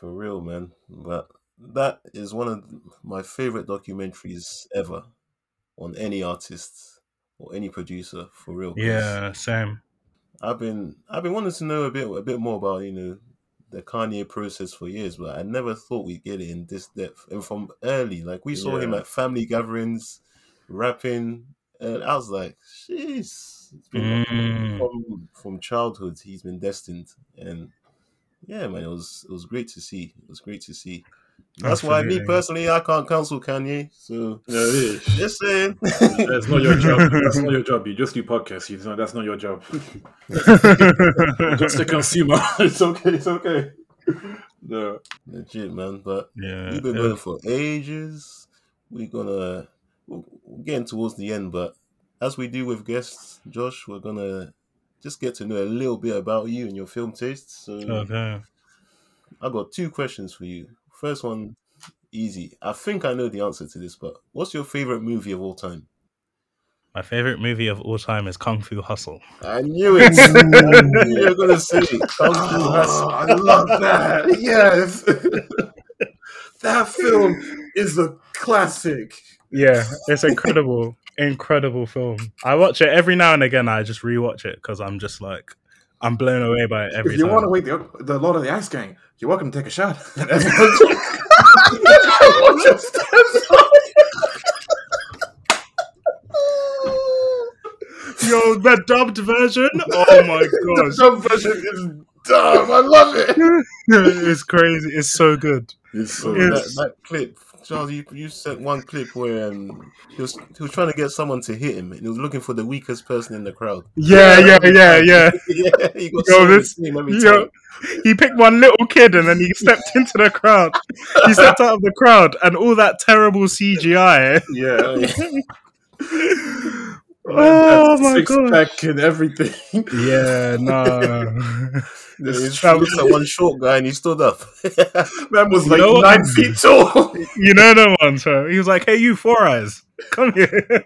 for real, man. But that is one of my favorite documentaries ever on any artist or any producer. For real. Yeah, same. I've been I've been wanting to know a bit a bit more about you know the Kanye process for years, but I never thought we'd get it in this depth and from early. Like we saw him at family gatherings, rapping, and I was like, "Jeez, it's been Mm. from from childhood. He's been destined." And yeah, man, it was it was great to see. It was great to see. That's why me personally, I can't counsel Kanye. So Yeah, it is. just saying. That's not your job. That's not your job. You just do podcasts. You know, that's not your job. just a consumer. it's okay. It's okay. No. Legit, man. But yeah. We've been it going for ages. We're gonna we're we're getting towards the end, but as we do with guests, Josh, we're gonna just get to know a little bit about you and your film tastes. So oh, okay. I got two questions for you. First one, easy. I think I know the answer to this, but what's your favorite movie of all time? My favorite movie of all time is Kung Fu Hustle. I knew it. I knew you were gonna say. Kung Fu Oh, Hustle. I love that. Yes. that film is a classic. Yeah, it's incredible, incredible film. I watch it every now and again. I just rewatch it because I'm just like, I'm blown away by it every if you time. want to wait the, the Lord of the Axe Gang, you're welcome to take a shot. And everyone- everyone just stands up. Yo, the dubbed version. Oh my gosh. The gosh, dub version is dumb. I love it. it's crazy. It's so good. It's so It's- that, that clip, Charles, you, you sent one clip where um, he was he was trying to get someone to hit him, and he was looking for the weakest person in the crowd. Yeah, yeah, yeah, yeah. yeah, he got Yo, this- Yo, he picked one little kid and then he stepped into the crowd. He stepped out of the crowd and all that terrible CGI. yeah. Oh my Six god. pack and everything. Yeah, no. This looked at one short guy and he stood up. man was like nine feet tall. you know the one, so he was like, "Hey, you four eyes, come here."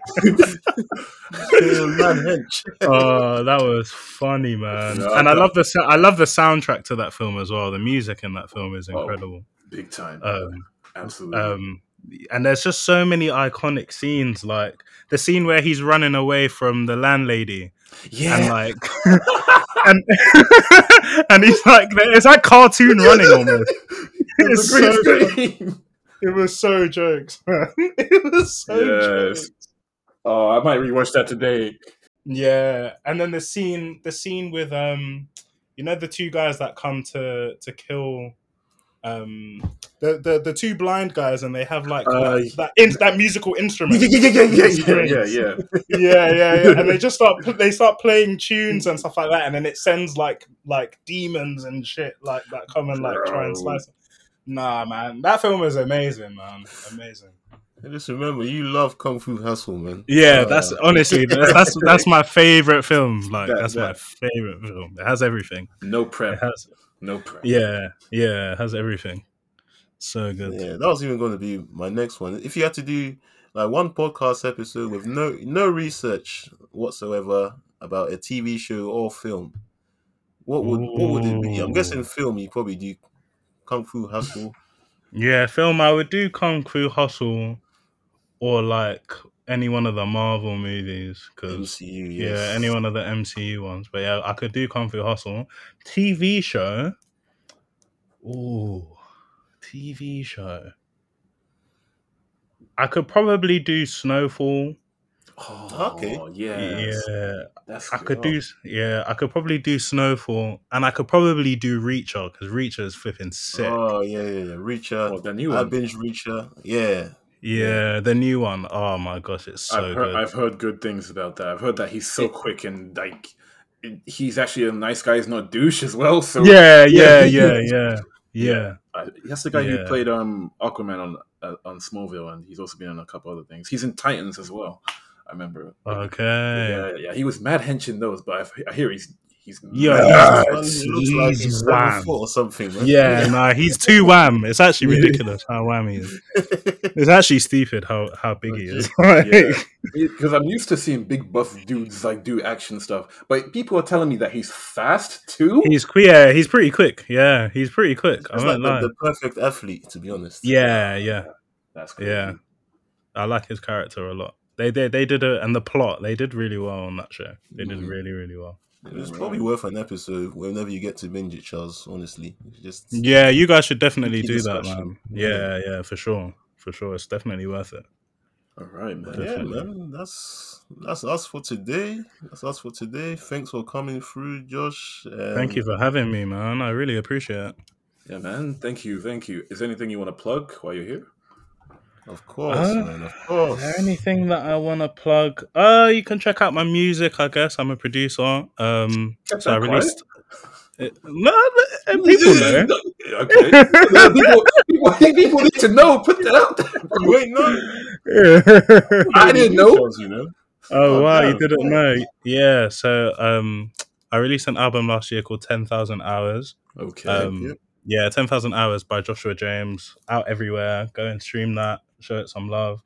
Oh, that was funny, man. No, and I love the I love the soundtrack to that film as well. The music in that film is Oh, incredible. Big time. Um, Absolutely. um, and there's just so many iconic scenes, like the scene where he's running away from the landlady, and yeah. like, and and he's like, it's like cartoon running almost. It's so. It was so jokes, man. It was so Yes. jokes. Oh, I might rewatch that today. Yeah, and then the scene, the scene with um, you know, the two guys that come to to kill, um, the the, the two blind guys, and they have like Uh, that that, in, that musical instrument. Yeah, yeah, yeah, yeah, yeah, yeah, yeah. yeah, yeah, yeah. And they just start they start playing tunes and stuff like that, and then it sends like like demons and shit like that come and like try and slice. It. Nah, man, that film is amazing, man, amazing. Just remember, you love Kung Fu Hustle, man. Yeah, Uh, that's honestly that's that's, that's my favorite film. Like That- that's my favorite film. It has everything. No It prep. has No prep. yeah, yeah, has everything. So good. Yeah, that was even going to be my next one. If you had to do like one podcast episode with no no research whatsoever about a TV show or film, what would what would it be? I'm guessing film. You probably do Kung Fu Hustle. Yeah, film. I would do Kung Fu Hustle, or like any one of the Marvel movies because MCU. Yes. yeah, any one of the MCU ones. But yeah, I could do Kung Fu Hustle. TV show. Ooh, TV show. I could probably do Snowfall. Oh, Okay. Oh, yeah. Yeah, That's I good. could do. Yeah, I could probably do Snowfall, and I could probably do Reacher because Reacher is flipping sick. Oh yeah, yeah, yeah. Reacher. Oh, the new one. I binge Reacher. Yeah. Yeah, the new one. Oh my gosh, it's so I've, heard, good. I've heard good things about that. I've heard that he's so quick and like he's actually a nice guy. He's not a douche as well. So yeah, Yeah. yeah, yeah, yeah, yeah. Uh, that's the guy Yeah. who played um Aquaman on uh, on Smallville, and he's also been in a couple other things. He's in Titans as well. I remember. Okay. Yeah, yeah. He was mad hench in those, but I, I hear he's he's Yeah, he's- He looks like he's wham. or something. Man. Yeah, nah, he's too wham. It's actually ridiculous how wham he is. It's actually stupid how how big he is. Yeah. Because I'm used to seeing big buff dudes like do action stuff, but people are telling me that he's fast too. he's. Yeah, he's pretty quick. Yeah, he's pretty quick. I It's won't like lie. the, the perfect athlete, to be honest. Yeah, yeah, That's crazy. yeah. I like his character a lot. They did. They did it, and the plot. They did really well on that show. They did Mhm. really, really well. It's probably worth an episode whenever you get to binge it, Charles. Honestly, just Yeah, you guys should definitely do that, man. Yeah, yeah, for sure, for sure. It's definitely worth it. All right, man. yeah, man. That's that's us for today. That's us for today. Thanks for coming through, Josh. Um, Thank you for having me, man. I really appreciate it. Yeah, man. Thank you, thank you. Is there anything you want to plug while you're here? Of course, Uh, man. Of Is course. there anything that I want to plug? Uh, you can check out my music. I guess I'm a producer. Um, Kept so I that released. It, no, uh, people know. okay. People, people, people need to know. Put that out there. You ain't know. I didn't know. You know. oh Oh, wow, you didn't know? Yeah. So um, I released an album last year called Ten Thousand Hours. Okay. Um, yeah, ten thousand hours by Joshua James out everywhere. Go and stream that. Show it some love.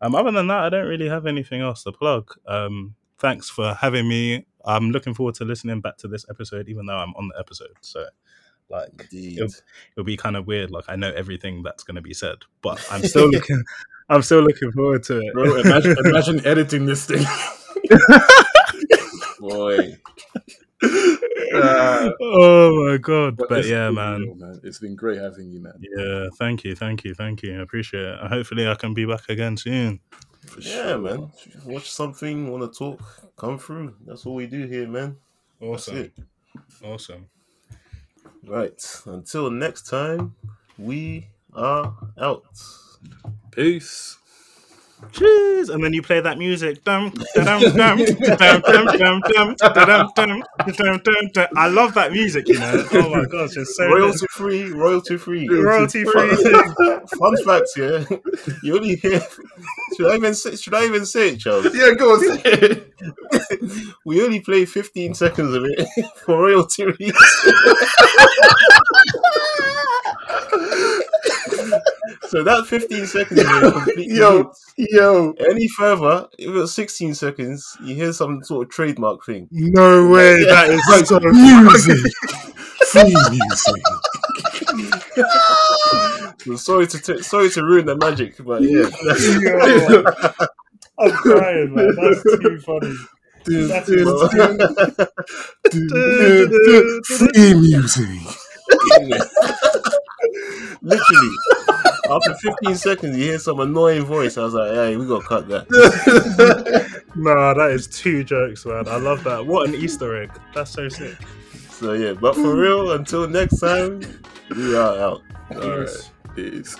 Um, other than that, I don't really have anything else to plug. Um, thanks for having me. I'm looking forward to listening back to this episode, even though I'm on the episode. So, like, it'll, it'll be kind of weird. Like, I know everything that's going to be said, but I'm still looking. I'm still looking forward to it. Bro, imagine, imagine editing this thing. Boy. Uh, oh my god! But, it's yeah, man. real, man. It's been great having you, man. Yeah, thank you, thank you, thank you. I appreciate it. Hopefully, I can be back again soon. For Yeah, sure. man. Watch something, want to talk, come through. That's all we do here, man. Awesome, awesome. Right. Until next time, we are out. Peace. Cheers! And then you play that music. Dum, da-dum, dum, da-dum, dum, dum, dum, da-dum, dum, da-dum, dum, dum. I love that music, you know. Oh my gosh, it's so Royalty free, royalty free. royalty free. Fun facts, yeah. You only hear. Should I even say? Should I even say it, Charles? Yeah, go on. say it. We only play 15 seconds of it for royalty reasons. So that 15 seconds is a complete Yo, yo. Any further, if it was 16 seconds, you hear some sort of trademark thing. No way, that is so Music. Free music. So sorry to t- sorry to ruin the magic, but yeah. Yo, I'm crying, man. That's too funny. That's Free music. Literally, after 15 seconds, you hear some annoying voice. I was like, "Hey, we gotta cut that." Nah, that is too jokes, man. I love that. What an Easter egg. That's so sick. So yeah, but for real, until next time, we are out. All right. Peace.